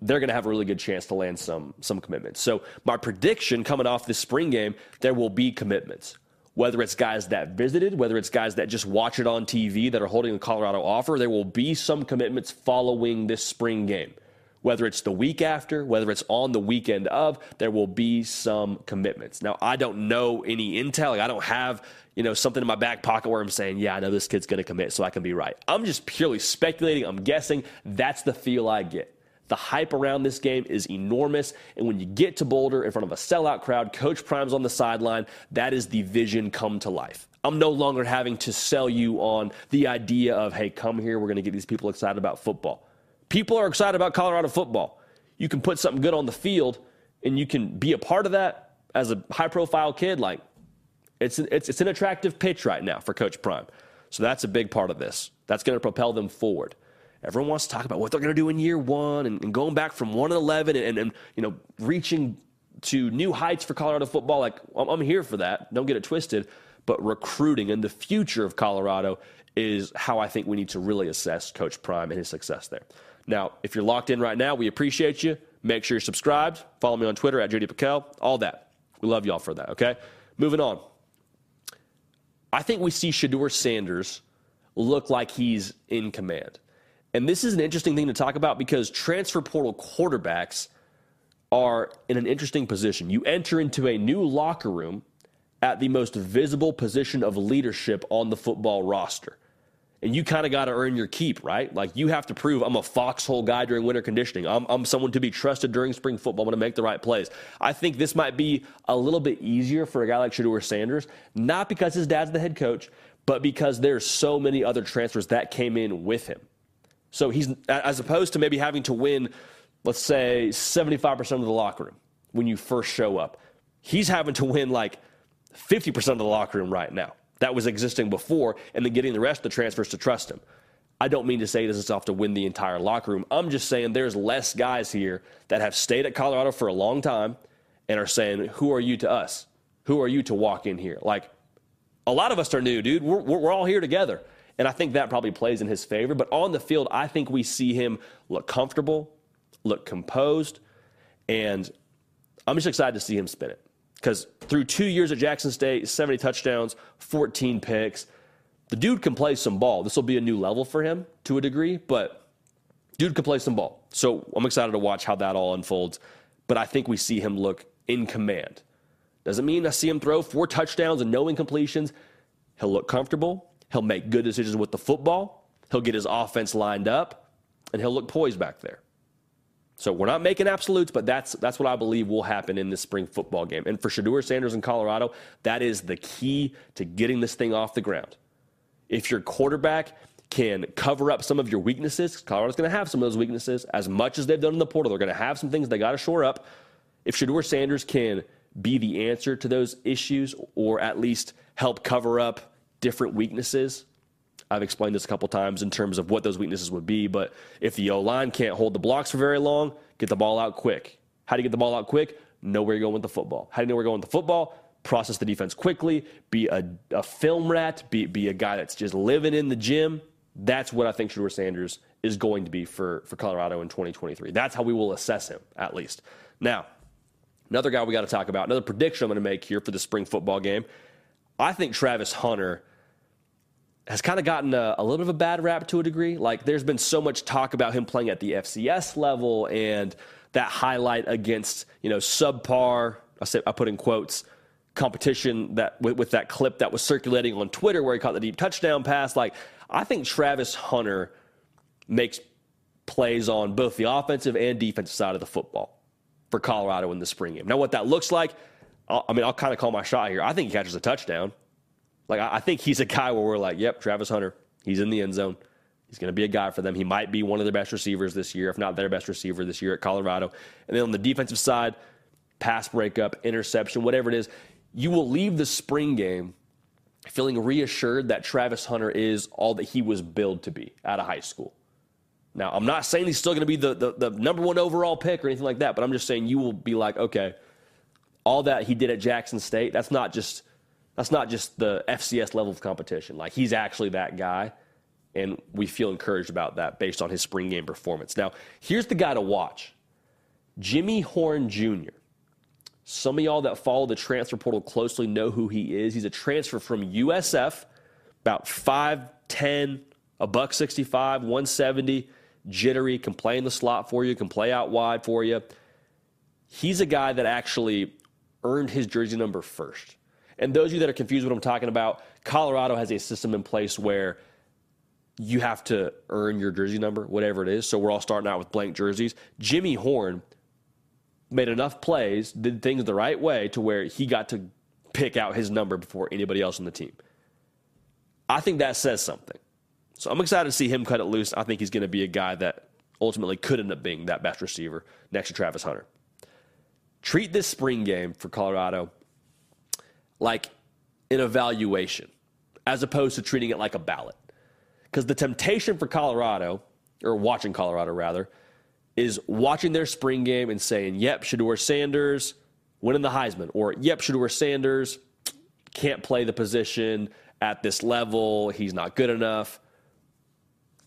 They're going to have a really good chance to land some some commitments. So my prediction coming off this spring game, there will be commitments. Whether it's guys that visited, whether it's guys that just watch it on TV that are holding the Colorado offer, there will be some commitments following this spring game. Whether it's the week after, whether it's on the weekend of, there will be some commitments. Now, I don't know any intel. Like I don't have, you know, something in my back pocket where I'm saying, yeah, I know this kid's going to commit, so I can be right. I'm just purely speculating. I'm guessing. That's the feel I get. The hype around this game is enormous. And when you get to Boulder in front of a sellout crowd, Coach Prime's on the sideline, that is the vision come to life. I'm no longer having to sell you on the idea of, hey, come here, we're going to get these people excited about football. People are excited about Colorado football. You can put something good on the field and you can be a part of that as a high profile kid. Like, it's, it's, it's an attractive pitch right now for Coach Prime. So that's a big part of this. That's going to propel them forward. Everyone wants to talk about what they're going to do in year one and, and going back from 1 and 11 and, and, and, you know, reaching to new heights for Colorado football. Like, I'm, I'm here for that. Don't get it twisted. But recruiting and the future of Colorado is how I think we need to really assess Coach Prime and his success there. Now, if you're locked in right now, we appreciate you. Make sure you're subscribed. Follow me on Twitter at JD Pickell. All that. We love y'all for that, okay? Moving on. I think we see Shedeur Sanders look like he's in command. And this is an interesting thing to talk about because transfer portal quarterbacks are in an interesting position. You enter into a new locker room at the most visible position of leadership on the football roster. And you kind of got to earn your keep, right? Like you have to prove I'm a foxhole guy during winter conditioning. I'm, I'm someone to be trusted during spring football. I'm going to make the right plays. I think this might be a little bit easier for a guy like Shedeur Sanders, not because his dad's the head coach, but because there's so many other transfers that came in with him. So he's, as opposed to maybe having to win, let's say 75% of the locker room when you first show up, he's having to win like 50% of the locker room right now that was existing before, and then getting the rest of the transfers to trust him. I don't mean to say this is off to win the entire locker room. I'm just saying there's less guys here that have stayed at Colorado for a long time and are saying, Who are you to us? Who are you to walk in here? Like, a lot of us are new, dude. We're, we're all here together. And I think that probably plays in his favor. But on the field, I think we see him look comfortable, look composed, and I'm just excited to see him spin it. Because through two years at Jackson State, 70 touchdowns, 14 picks, the dude can play some ball. This will be a new level for him to a degree, but dude can play some ball. So I'm excited to watch how that all unfolds. But I think we see him look in command. Doesn't mean I see him throw four touchdowns and no incompletions. He'll look comfortable. He'll make good decisions with the football. He'll get his offense lined up, and he'll look poised back there. So we're not making absolutes, but that's that's what I believe will happen in this spring football game. And for Shedeur Sanders in Colorado, that is the key to getting this thing off the ground. If your quarterback can cover up some of your weaknesses, Colorado's going to have some of those weaknesses. As much as they've done in the portal, they're going to have some things they got to shore up. If Shedeur Sanders can be the answer to those issues, or at least help cover up different weaknesses, I've explained this a couple times in terms of what those weaknesses would be. But if the O line can't hold the blocks for very long, get the ball out quick. How do you get the ball out quick? Know where you're going with the football. How do you know where you're going with the football? Process the defense quickly. Be a, a film rat. Be, be a guy that's just living in the gym. That's what I think Shedeur Sanders is going to be for, for Colorado in 2023. That's how we will assess him, at least. Now, another guy we got to talk about, another prediction I'm going to make here for the spring football game. I think Travis Hunter has kind of gotten a, a, little bit of a bad rap to a degree. Like there's been so much talk about him playing at the FCS level and that highlight against you know subpar. I say I put in quotes competition that with, with that clip that was circulating on Twitter where he caught the deep touchdown pass. Like I think Travis Hunter makes plays on both the offensive and defensive side of the football for Colorado in the spring game. Now what that looks like, I'll, I mean I'll kind of call my shot here. I think he catches a touchdown. Like I think he's a guy where we're like, yep, Travis Hunter, he's in the end zone. He's going to be a guy for them. He might be one of their best receivers this year, if not their best receiver this year at Colorado. And then on the defensive side, pass breakup, interception, whatever it is, you will leave the spring game feeling reassured that Travis Hunter is all that he was billed to be out of high school. Now, I'm not saying he's still going to be the, the, the number one overall pick or anything like that, but I'm just saying you will be like, okay, all that he did at Jackson State, that's not just that's not just the FCS level of competition. Like he's actually that guy, and we feel encouraged about that based on his spring game performance. Now, here's the guy to watch Jimmy Horn Jr. Some of y'all that follow the transfer portal closely know who he is. He's a transfer from USF, about 5'10, a buck 65, 170, jittery, can play in the slot for you, can play out wide for you. He's a guy that actually earned his jersey number first. And those of you that are confused what I'm talking about, Colorado has a system in place where you have to earn your jersey number, whatever it is. So we're all starting out with blank jerseys. Jimmy Horn made enough plays, did things the right way to where he got to pick out his number before anybody else on the team. I think that says something. So I'm excited to see him cut it loose. I think he's going to be a guy that ultimately could end up being that best receiver next to Travis Hunter. Treat this spring game for Colorado like an evaluation as opposed to treating it like a ballot. Because the temptation for Colorado, or watching Colorado rather, is watching their spring game and saying, yep, Shedeur Sanders winning the Heisman, or yep, Shedeur Sanders can't play the position at this level, he's not good enough.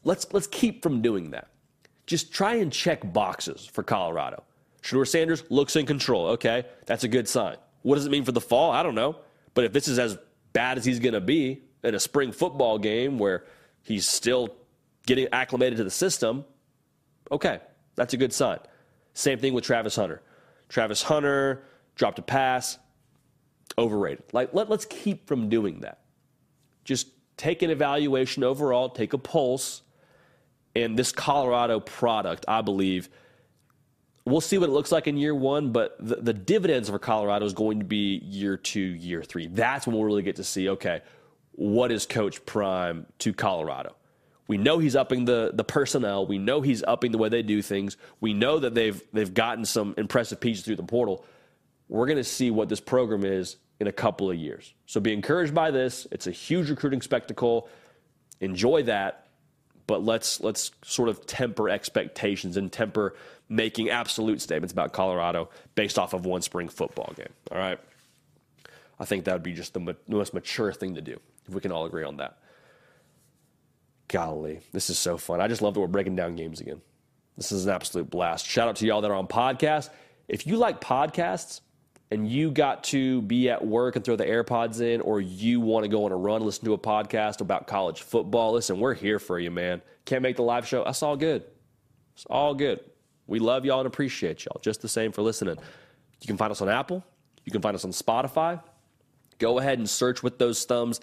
Let's, let's keep from doing that. Just try and check boxes for Colorado. Shedeur Sanders looks in control. Okay, that's a good sign. What does it mean for the fall? I don't know. But if this is as bad as he's going to be in a spring football game where he's still getting acclimated to the system, okay, that's a good sign. Same thing with Travis Hunter. Travis Hunter dropped a pass, overrated. Like let, let's keep from doing that. Just take an evaluation overall, take a pulse. And this Colorado product, I believe, we'll see what it looks like in year one, but the, the dividends for Colorado is going to be year two, year three. That's when we'll really get to see, okay, what is Coach Prime to Colorado? We know he's upping the, the personnel. We know he's upping the way they do things. We know that they've they've gotten some impressive pieces through the portal. We're going to see what this program is in a couple of years. So be encouraged by this. It's a huge recruiting spectacle. Enjoy that, but let's let's sort of temper expectations and temper making absolute statements about Colorado based off of one spring football game. All right. I think that would be just the, ma- most mature thing to do if we can all agree on that. Golly, this is so fun. I just love that we're breaking down games again. This is an absolute blast. Shout out to y'all that are on podcasts. If you like podcasts and you got to be at work and throw the AirPods in, or you want to go on a run, listen to a podcast about college football, listen, we're here for you, man. Can't make the live show? That's all good. It's all good. We love y'all and appreciate y'all just the same for listening. You can find us on Apple. You can find us on Spotify. Go ahead and search with those thumbs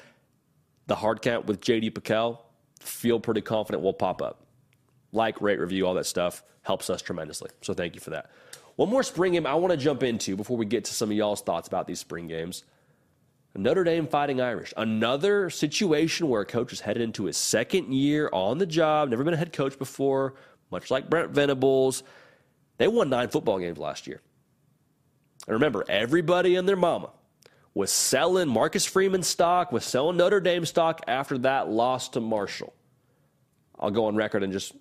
the hard count with JD Pickell. Feel pretty confident we'll pop up. Like, rate, review, all that stuff helps us tremendously. So thank you for that. One more spring game I want to jump into before we get to some of y'all's thoughts about these spring games. Notre Dame Fighting Irish. Another situation where a coach is headed into his second year on the job, never been a head coach before, much like Brent Venables. They won nine football games last year. And remember, everybody and their mama was selling Marcus Freeman stock, was selling Notre Dame stock after that loss to Marshall. I'll go on record and just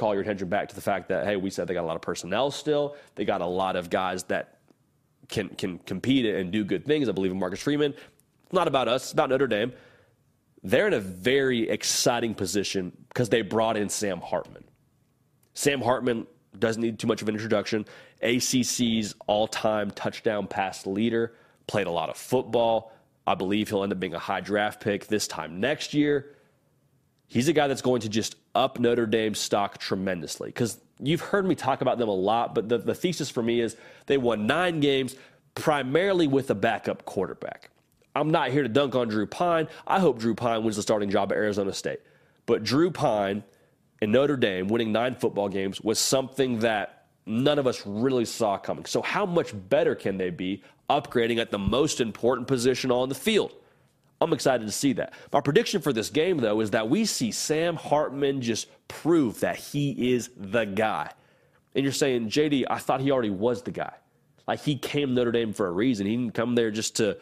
call your attention back to the fact that, hey, we said they got a lot of personnel still. They got a lot of guys that can, can compete and do good things. I believe in Marcus Freeman. It's not about us, it's about Notre Dame. They're in a very exciting position because they brought in Sam Hartman. Sam Hartman doesn't need too much of an introduction. ACC's all time touchdown pass leader, played a lot of football. I believe he'll end up being a high draft pick this time next year. He's a guy that's going to just up Notre Dame's stock tremendously because you've heard me talk about them a lot, but the, the thesis for me is they won nine games primarily with a backup quarterback. I'm not here to dunk on Drew Pyne. I hope Drew Pyne wins the starting job at Arizona State. But Drew Pyne and Notre Dame winning nine football games was something that none of us really saw coming. So, how much better can they be upgrading at the most important position on the field? I'm excited to see that. My prediction for this game, though, is that we see Sam Hartman just prove that he is the guy. And you're saying, JD, I thought he already was the guy. Like he came Notre Dame for a reason. He didn't come there just to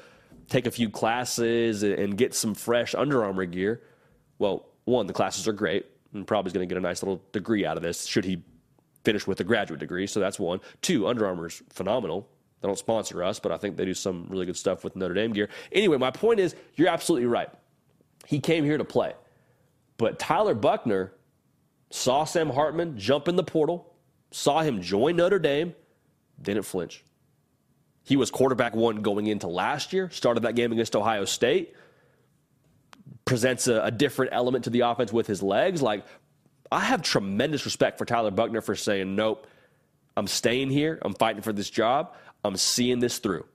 take a few classes and get some fresh Under Armour gear. Well, one, the classes are great and probably is going to get a nice little degree out of this should he finish with a graduate degree. So that's one. Two, Under Armour's phenomenal. They don't sponsor us, but I think they do some really good stuff with Notre Dame gear. Anyway, my point is, you're absolutely right. He came here to play. But Tyler Buchner saw Sam Hartman jump in the portal, saw him join Notre Dame, didn't flinch. He was quarterback one going into last year, started that game against Ohio State, presents a, a different element to the offense with his legs. Like, I have tremendous respect for Tyler Buchner for saying, nope, I'm staying here. I'm fighting for this job. I'm seeing this through.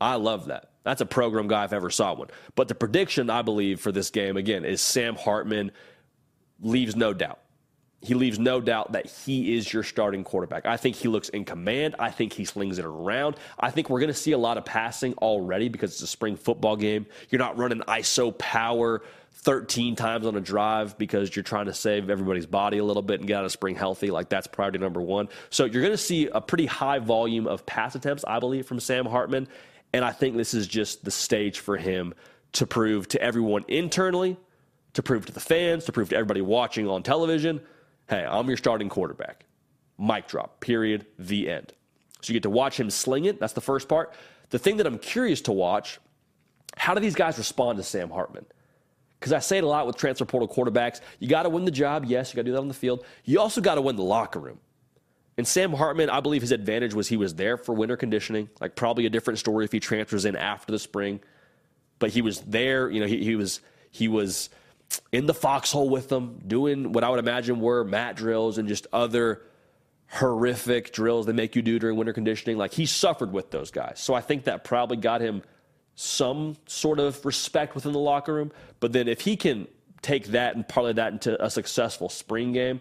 I love that. That's a program guy if I ever saw one. But the prediction, I believe, for this game, again, is Sam Hartman leaves no doubt. He leaves no doubt that he is your starting quarterback. I think he looks in command. I think he slings it around. I think we're going to see a lot of passing already because it's a spring football game. You're not running ISO power 13 times on a drive because you're trying to save everybody's body a little bit and get out of spring healthy. Like that's priority number one. So you're going to see a pretty high volume of pass attempts, I believe, from Sam Hartman. And I think this is just the stage for him to prove to everyone internally, to prove to the fans, to prove to everybody watching on television hey, I'm your starting quarterback. Mic drop, period, the end. So you get to watch him sling it. That's the first part. The thing that I'm curious to watch, how do these guys respond to Sam Hartman? Because I say it a lot with transfer portal quarterbacks. You got to win the job. Yes, you got to do that on the field. You also got to win the locker room. And Sam Hartman, I believe his advantage was he was there for winter conditioning. Like probably a different story if he transfers in after the spring. But he was there. You know, he, he was he was in the foxhole with them, doing what I would imagine were mat drills and just other horrific drills they make you do during winter conditioning. Like he suffered with those guys. So I think that probably got him some sort of respect within the locker room. But then if he can take that and parlay that into a successful spring game,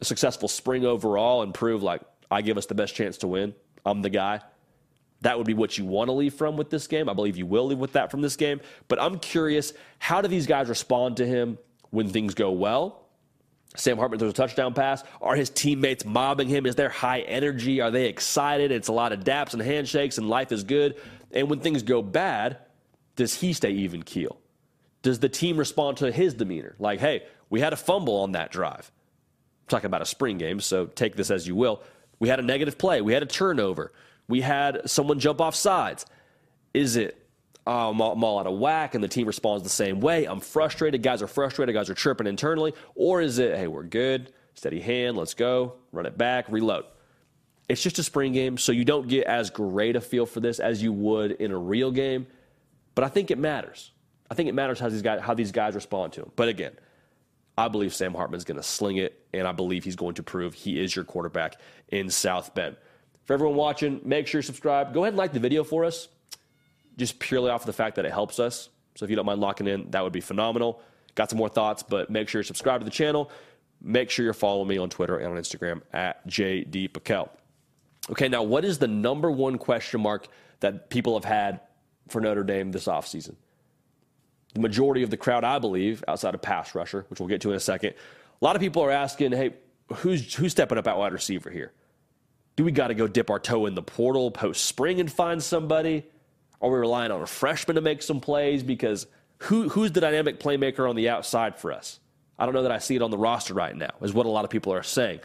a successful spring overall, and prove like I give us the best chance to win, I'm the guy. That would be what you want to leave from with this game. I believe you will leave with that from this game. But I'm curious, how do these guys respond to him when things go well? Sam Hartman throws a touchdown pass. Are his teammates mobbing him? Is there high energy? Are they excited? It's a lot of daps and handshakes, and life is good. And when things go bad, does he stay even keel? Does the team respond to his demeanor? Like, hey, we had a fumble on that drive. I'm talking about a spring game, so take this as you will. We had a negative play. We had a turnover. We had someone jump off sides. Is it uh, oh, I'm, all, I'm all out of whack and the team responds the same way? I'm frustrated. Guys are frustrated. Guys are chirping internally. Or is it, hey, we're good, steady hand, let's go, run it back, reload? It's just a spring game, so you don't get as great a feel for this as you would in a real game. But I think it matters. I think it matters how these guys, how these guys respond to him. But again, I believe Sam Hartman's going to sling it, and I believe he's going to prove he is your quarterback in South Bend. For everyone watching, make sure you subscribe. Go ahead and like the video for us, just purely off of the fact that it helps us. So if you don't mind locking in, that would be phenomenal. Got some more thoughts, but make sure you subscribe to the channel. Make sure you're following me on Twitter and on Instagram at JD Pickell. Okay, now what is the number one question mark that people have had for Notre Dame this offseason? The majority of the crowd, I believe, outside of pass rusher, which we'll get to in a second, a lot of people are asking, hey, who's who's stepping up at wide receiver here? Do we got to go dip our toe in the portal post spring and find somebody? Are we relying on a freshman to make some plays? Because who, who's the dynamic playmaker on the outside for us? I don't know that I see it on the roster right now, is what a lot of people are saying.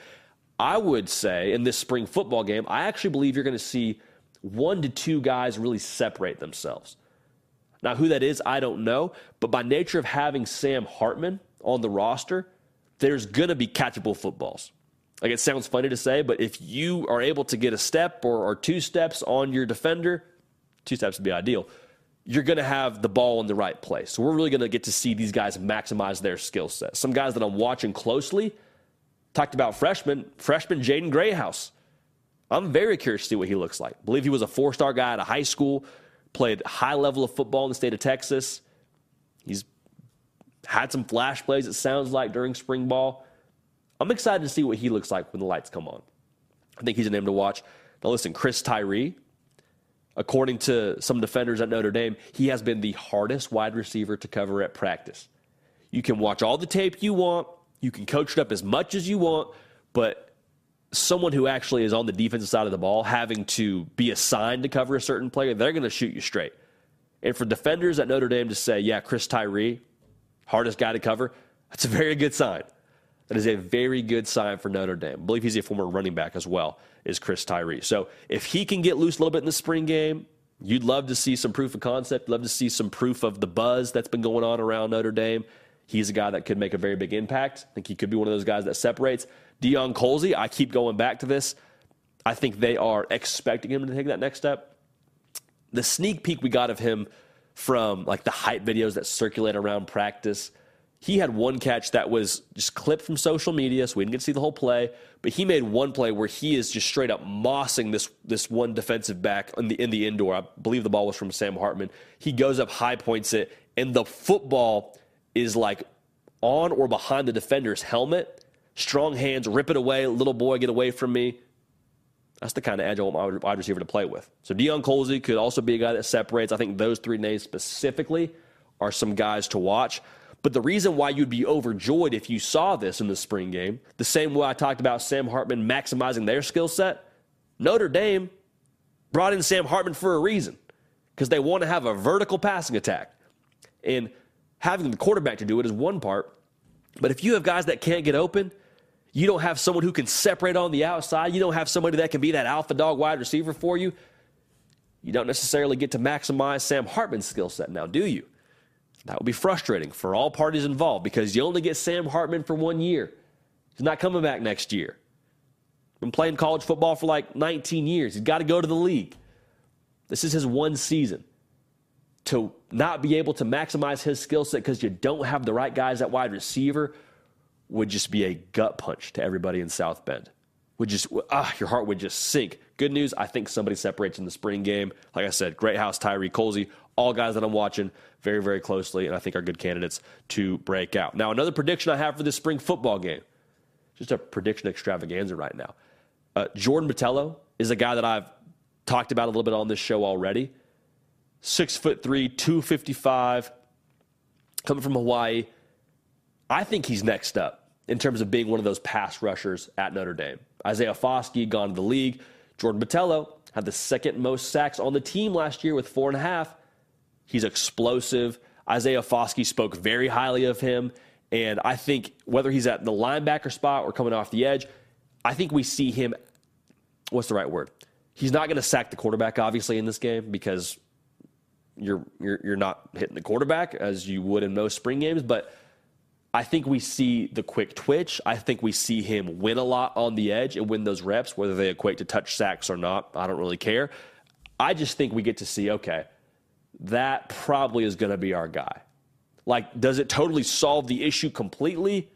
I would say in this spring football game, I actually believe you're going to see one to two guys really separate themselves. Now, who that is, I don't know. But by nature of having Sam Hartman on the roster, there's going to be catchable footballs. Like it sounds funny to say, but if you are able to get a step or, or two steps on your defender, two steps would be ideal. You're going to have the ball in the right place. So we're really going to get to see these guys maximize their skill set. Some guys that I'm watching closely talked about freshman, freshman Jaden Greathouse. I'm very curious to see what he looks like. I believe he was a four star guy at a high school, played high level of football in the state of Texas. He's had some flash plays, it sounds like, during spring ball. I'm excited to see what he looks like when the lights come on. I think he's a name to watch. Now, listen, Chris Tyree, according to some defenders at Notre Dame, he has been the hardest wide receiver to cover at practice. You can watch all the tape you want, you can coach it up as much as you want, but someone who actually is on the defensive side of the ball having to be assigned to cover a certain player, they're going to shoot you straight. And for defenders at Notre Dame to say, yeah, Chris Tyree, hardest guy to cover, that's a very good sign. That is a very good sign for Notre Dame. I believe he's a former running back as well, is Chris Tyree. So if he can get loose a little bit in the spring game, you'd love to see some proof of concept, love to see some proof of the buzz that's been going on around Notre Dame. He's a guy that could make a very big impact. I think he could be one of those guys that separates. Deion Colzie, I keep going back to this. I think they are expecting him to take that next step. The sneak peek we got of him from like the hype videos that circulate around practice – he had one catch that was just clipped from social media, so we didn't get to see the whole play. But he made one play where he is just straight up mossing this this one defensive back in the in the indoor. I believe the ball was from Sam Hartman. He goes up, high points it, and the football is like on or behind the defender's helmet. Strong hands, rip it away. Little boy, get away from me. That's the kind of my wide receiver to play with. So Deion Colzie could also be a guy that separates. I think those three names specifically are some guys to watch. But the reason why you'd be overjoyed if you saw this in the spring game, the same way I talked about Sam Hartman maximizing their skill set, Notre Dame brought in Sam Hartman for a reason because they want to have a vertical passing attack. And having the quarterback to do it is one part. But if you have guys that can't get open, you don't have someone who can separate on the outside, you don't have somebody that can be that alpha dog wide receiver for you, you don't necessarily get to maximize Sam Hartman's skill set now, do you? That would be frustrating for all parties involved because you only get Sam Hartman for one year. He's not coming back next year. Been playing college football for like 19 years. He's got to go to the league. This is his one season. To not be able to maximize his skill set because you don't have the right guys at wide receiver would just be a gut punch to everybody in South Bend. Would just ah, your heart would just sink Good news, I think somebody separates in the spring game. Like I said, Greathouse, Tyree, Colzie, all guys that I'm watching very, very closely, and I think are good candidates to break out. Now, another prediction I have for this spring football game, just a prediction extravaganza right now. Uh, Jordan Botelho is a guy that I've talked about a little bit on this show already. Six foot three, 255, coming from Hawaii. I think he's next up in terms of being one of those pass rushers at Notre Dame. Isaiah Foskey gone to the league. Jordan Botelho had the second most sacks on the team last year with four and a half. He's explosive. Isaiah Foskey spoke very highly of him. And I think whether he's at the linebacker spot or coming off the edge, I think we see him. What's the right word? He's not going to sack the quarterback, obviously, in this game because you're, you're, you're not hitting the quarterback as you would in most spring games. But I think we see the quick twitch. I think we see him win a lot on the edge and win those reps, whether they equate to touch sacks or not. I don't really care. I just think we get to see, okay, that probably is going to be our guy. Like, does it totally solve the issue completely?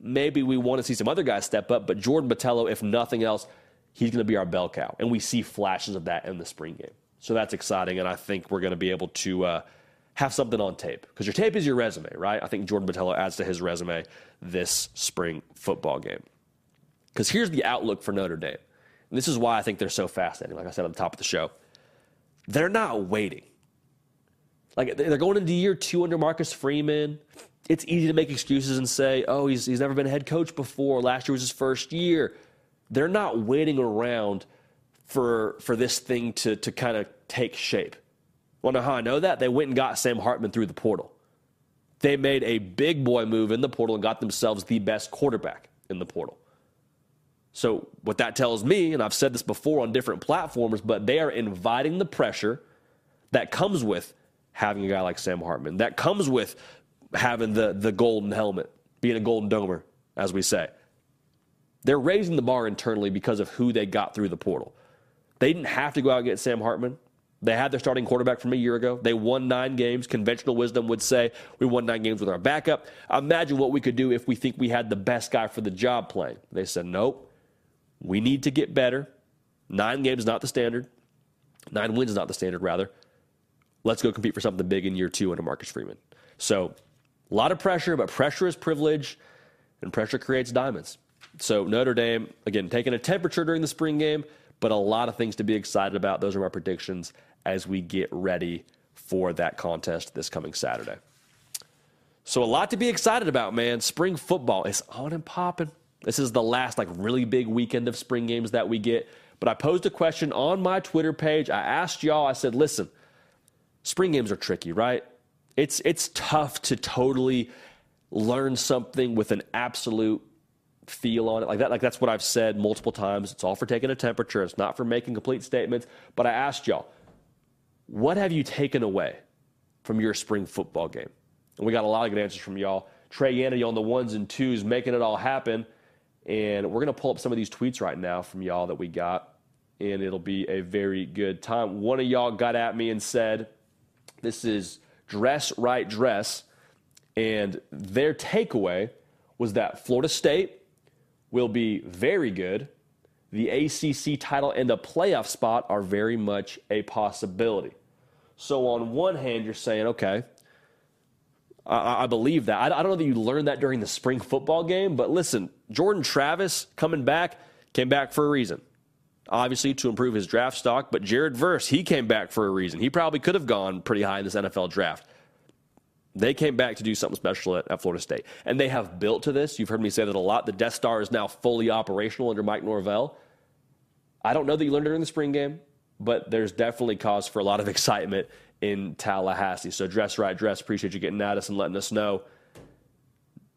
Maybe we want to see some other guys step up, but Jordan Botelho, if nothing else, he's going to be our bell cow. And we see flashes of that in the spring game. So that's exciting. And I think we're going to be able to uh, have something on tape because your tape is your resume, right? I think Jordan Botelho adds to his resume this spring football game. Because here's the outlook for Notre Dame. And this is why I think they're so fascinating, like I said at the top of the show. They're not waiting. Like they're going into year two under Marcus Freeman. It's easy to make excuses and say, "Oh, he's he's never been a head coach before. Last year was his first year." They're not waiting around for for this thing to to kind of take shape. Know how I know that? They went and got Sam Hartman through the portal. They made a big boy move in the portal and got themselves the best quarterback in the portal. So, what that tells me, and I've said this before on different platforms, but they are inviting the pressure that comes with having a guy like Sam Hartman. That comes with having the, the golden helmet, being a golden domer, as we say. They're raising the bar internally because of who they got through the portal. They didn't have to go out and get Sam Hartman. They had their starting quarterback from a year ago. They won nine games. Conventional wisdom would say we won nine games with our backup. Imagine what we could do if we think we had the best guy for the job playing. They said, nope, we need to get better. Nine games is not the standard. Nine wins is not the standard, rather let's go compete for something big in year two under Marcus Freeman. So a lot of pressure, but pressure is privilege, and pressure creates diamonds. So Notre Dame, again, taking a temperature during the spring game, but a lot of things to be excited about. Those are my predictions as we get ready for that contest this coming Saturday. So a lot to be excited about, man. Spring football is on and popping. This is the last like really big weekend of spring games that we get. But I posed a question on my Twitter page. I asked y'all, I said, listen, spring games are tricky, right? It's it's tough to totally learn something with an absolute feel on it like that. Like that's what I've said multiple times. It's all for taking a temperature. It's not for making complete statements. But I asked y'all, what have you taken away from your spring football game? And we got a lot of good answers from y'all. Trey Yanity on the ones and twos, making it all happen. And we're gonna pull up some of these tweets right now from y'all that we got, and it'll be a very good time. One of y'all got at me and said, this is Dress Right Dress. And their takeaway was that Florida State will be very good. The ACC title and the playoff spot are very much a possibility. So, on one hand, you're saying, okay, I, I believe that. I, I don't know that you learned that during the spring football game, but listen, Jordan Travis coming back came back for a reason obviously to improve his draft stock. But Jared Verse, he came back for a reason. He probably could have gone pretty high in this NFL draft. They came back to do something special at, at, Florida State. And they have built to this. You've heard me say that a lot. The Death Star is now fully operational under Mike Norvell. I don't know that you learned it in the spring game, but there's definitely cause for a lot of excitement in Tallahassee. So dress right, dress. Appreciate you getting at us and letting us know.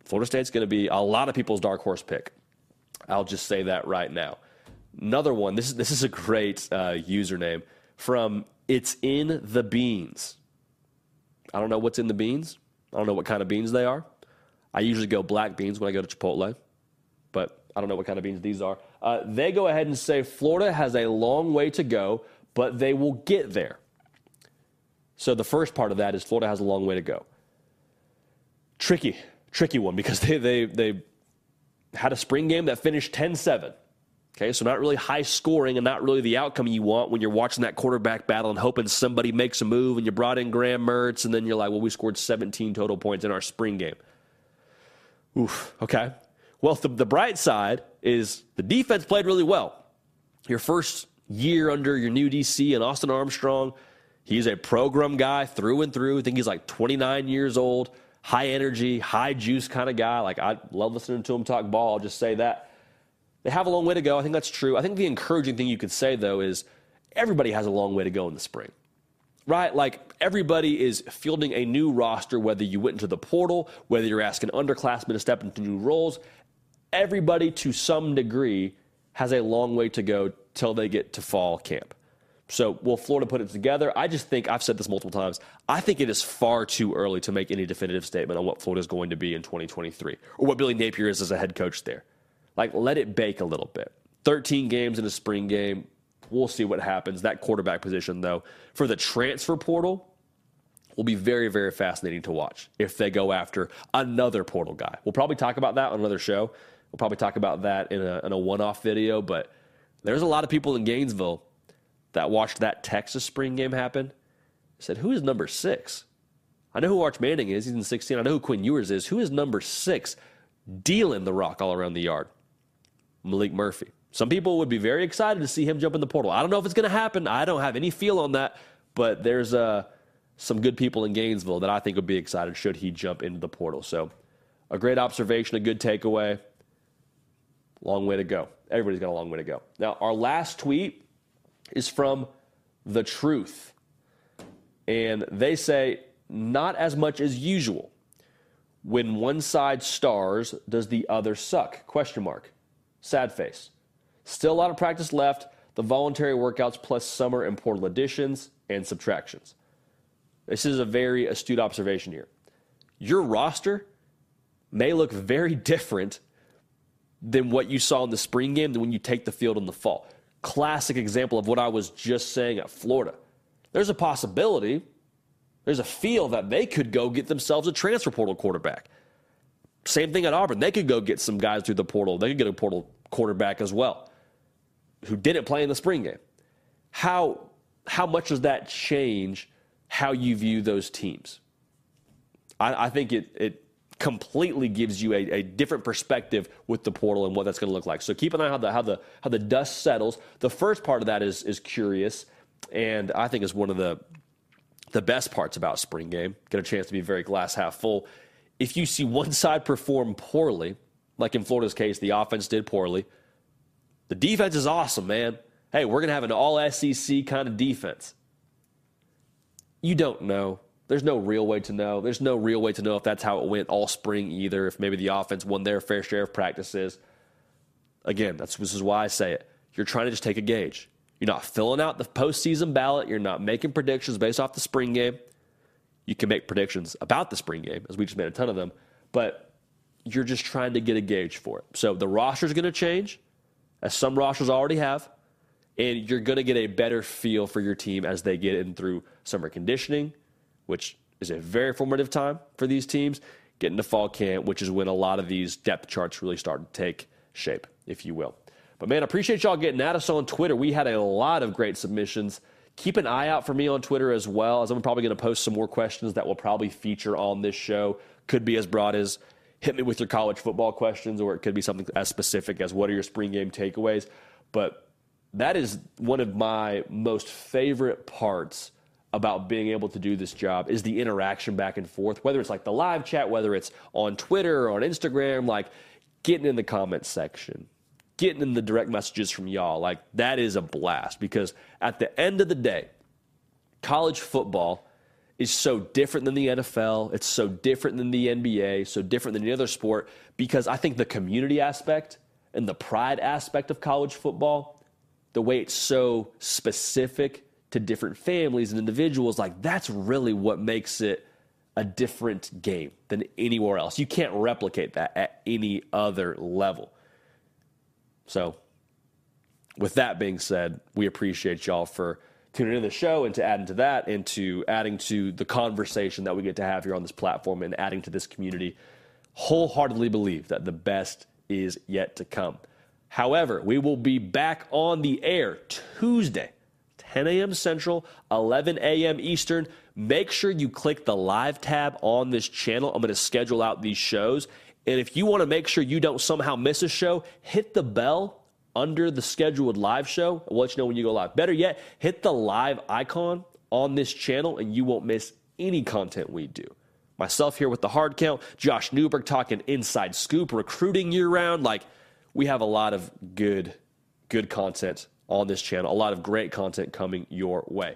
Florida State's going to be a lot of people's dark horse pick. I'll just say that right now. Another one. This is this is a great uh, username from It's in the Beans. I don't know what's in the beans. I don't know what kind of beans they are. I usually go black beans when I go to Chipotle, but I don't know what kind of beans these are. Uh, they go ahead and say Florida has a long way to go, but they will get there. So the first part of that is Florida has a long way to go. Tricky, tricky one because they, they, they had a spring game that finished 10 7. Okay, so not really high scoring and not really the outcome you want when you're watching that quarterback battle and hoping somebody makes a move and you brought in Graham Mertz and then you're like, well, we scored 17 total points in our spring game. Oof, okay. Well, the, the bright side is the defense played really well. Your first year under your new DC and Austin Armstrong, he's a program guy through and through. I think he's like 29 years old, high energy, high juice kind of guy. Like, I love listening to him talk ball. I'll just say that. They have a long way to go. I think that's true. I think the encouraging thing you could say, though, is everybody has a long way to go in the spring, right? Like everybody is fielding a new roster, whether you went into the portal, whether you're asking underclassmen to step into new roles. Everybody, to some degree, has a long way to go till they get to fall camp. So, will Florida put it together? I just think, I've said this multiple times, I think it is far too early to make any definitive statement on what Florida is going to be in 2023 or what Billy Napier is as a head coach there. Like, let it bake a little bit. 13 games in a spring game. We'll see what happens. That quarterback position, though, for the transfer portal, will be very, very fascinating to watch if they go after another portal guy. We'll probably talk about that on another show. We'll probably talk about that in a, in a one off video, but there's a lot of people in Gainesville that watched that Texas spring game happen. Said, Who is number six? I know who Arch Manning is. He's in 16. I know who Quinn Ewers is. Who is number six dealing the rock all around the yard? Maalik Murphy. Some people would be very excited to see him jump in the portal. I don't know if it's going to happen. I don't have any feel on that, but there's uh, some good people in Gainesville that I think would be excited should he jump into the portal. So, a great observation, a good takeaway. Long way to go. Everybody's got a long way to go. Now, our last tweet is from The Truth. And they say, not as much as usual. When one side stars, does the other suck? Question mark. Sad face. Still a lot of practice left. The voluntary workouts plus summer and portal additions and subtractions. This is a very astute observation here. Your roster may look very different than what you saw in the spring game than when you take the field in the fall. Classic example of what I was just saying at Florida. There's a possibility, there's a feel that they could go get themselves a transfer portal quarterback. Same thing at Auburn. They could go get some guys through the portal. They could get a portal quarterback as well who didn't play in the spring game. How, how much does that change how you view those teams? I, I think it, it completely gives you a, a, different perspective with the portal and what that's going to look like. So keep an eye on how the, how the, how the dust settles. The first part of that is, is curious, and I think is one of the, the best parts about spring game. Get a chance to be very glass half full. If you see one side perform poorly, like in Florida's case, the offense did poorly. The defense is awesome, man. Hey, we're going to have an all SEC kind of defense. You don't know. There's no real way to know. There's no real way to know if that's how it went all spring either, if maybe the offense won their fair share of practices. Again, that's, this is why I say it. You're trying to just take a gauge. You're not filling out the postseason ballot. You're not making predictions based off the spring game. You can make predictions about the spring game, as we just made a ton of them, but you're just trying to get a gauge for it. So the roster is going to change, as some rosters already have, and you're going to get a better feel for your team as they get in through summer conditioning, which is a very formative time for these teams, get into fall camp, which is when a lot of these depth charts really start to take shape, if you will. But man, I appreciate y'all getting at us on Twitter. We had a lot of great submissions. Keep an eye out for me on Twitter as well, as I'm probably going to post some more questions that will probably feature on this show. Could be as broad as hit me with your college football questions, or it could be something as specific as what are your spring game takeaways. But that is one of my most favorite parts about being able to do this job is the interaction back and forth, whether it's like the live chat, whether it's on Twitter or on Instagram, like getting in the comments section, getting in the direct messages from y'all. Like that is a blast because at the end of the day, college football is so different than the NFL. It's so different than the NBA, so different than any other sport because I think the community aspect and the pride aspect of college football, the way it's so specific to different families and individuals, like that's really what makes it a different game than anywhere else. You can't replicate that at any other level. So, with that being said, we appreciate y'all for tuning into the show and to adding to that and to adding to the conversation that we get to have here on this platform and adding to this community. Wholeheartedly believe that the best is yet to come. However, we will be back on the air Tuesday, 10 a.m. Central, 11 a.m. Eastern. Make sure you click the live tab on this channel. I'm going to schedule out these shows. And if you want to make sure you don't somehow miss a show, hit the bell under the scheduled live show. We'll let you know when you go live. Better yet, hit the live icon on this channel and you won't miss any content we do. Myself here with the hard count, Josh Newberg talking inside scoop, recruiting year round. Like, we have a lot of good, good content on this channel, a lot of great content coming your way.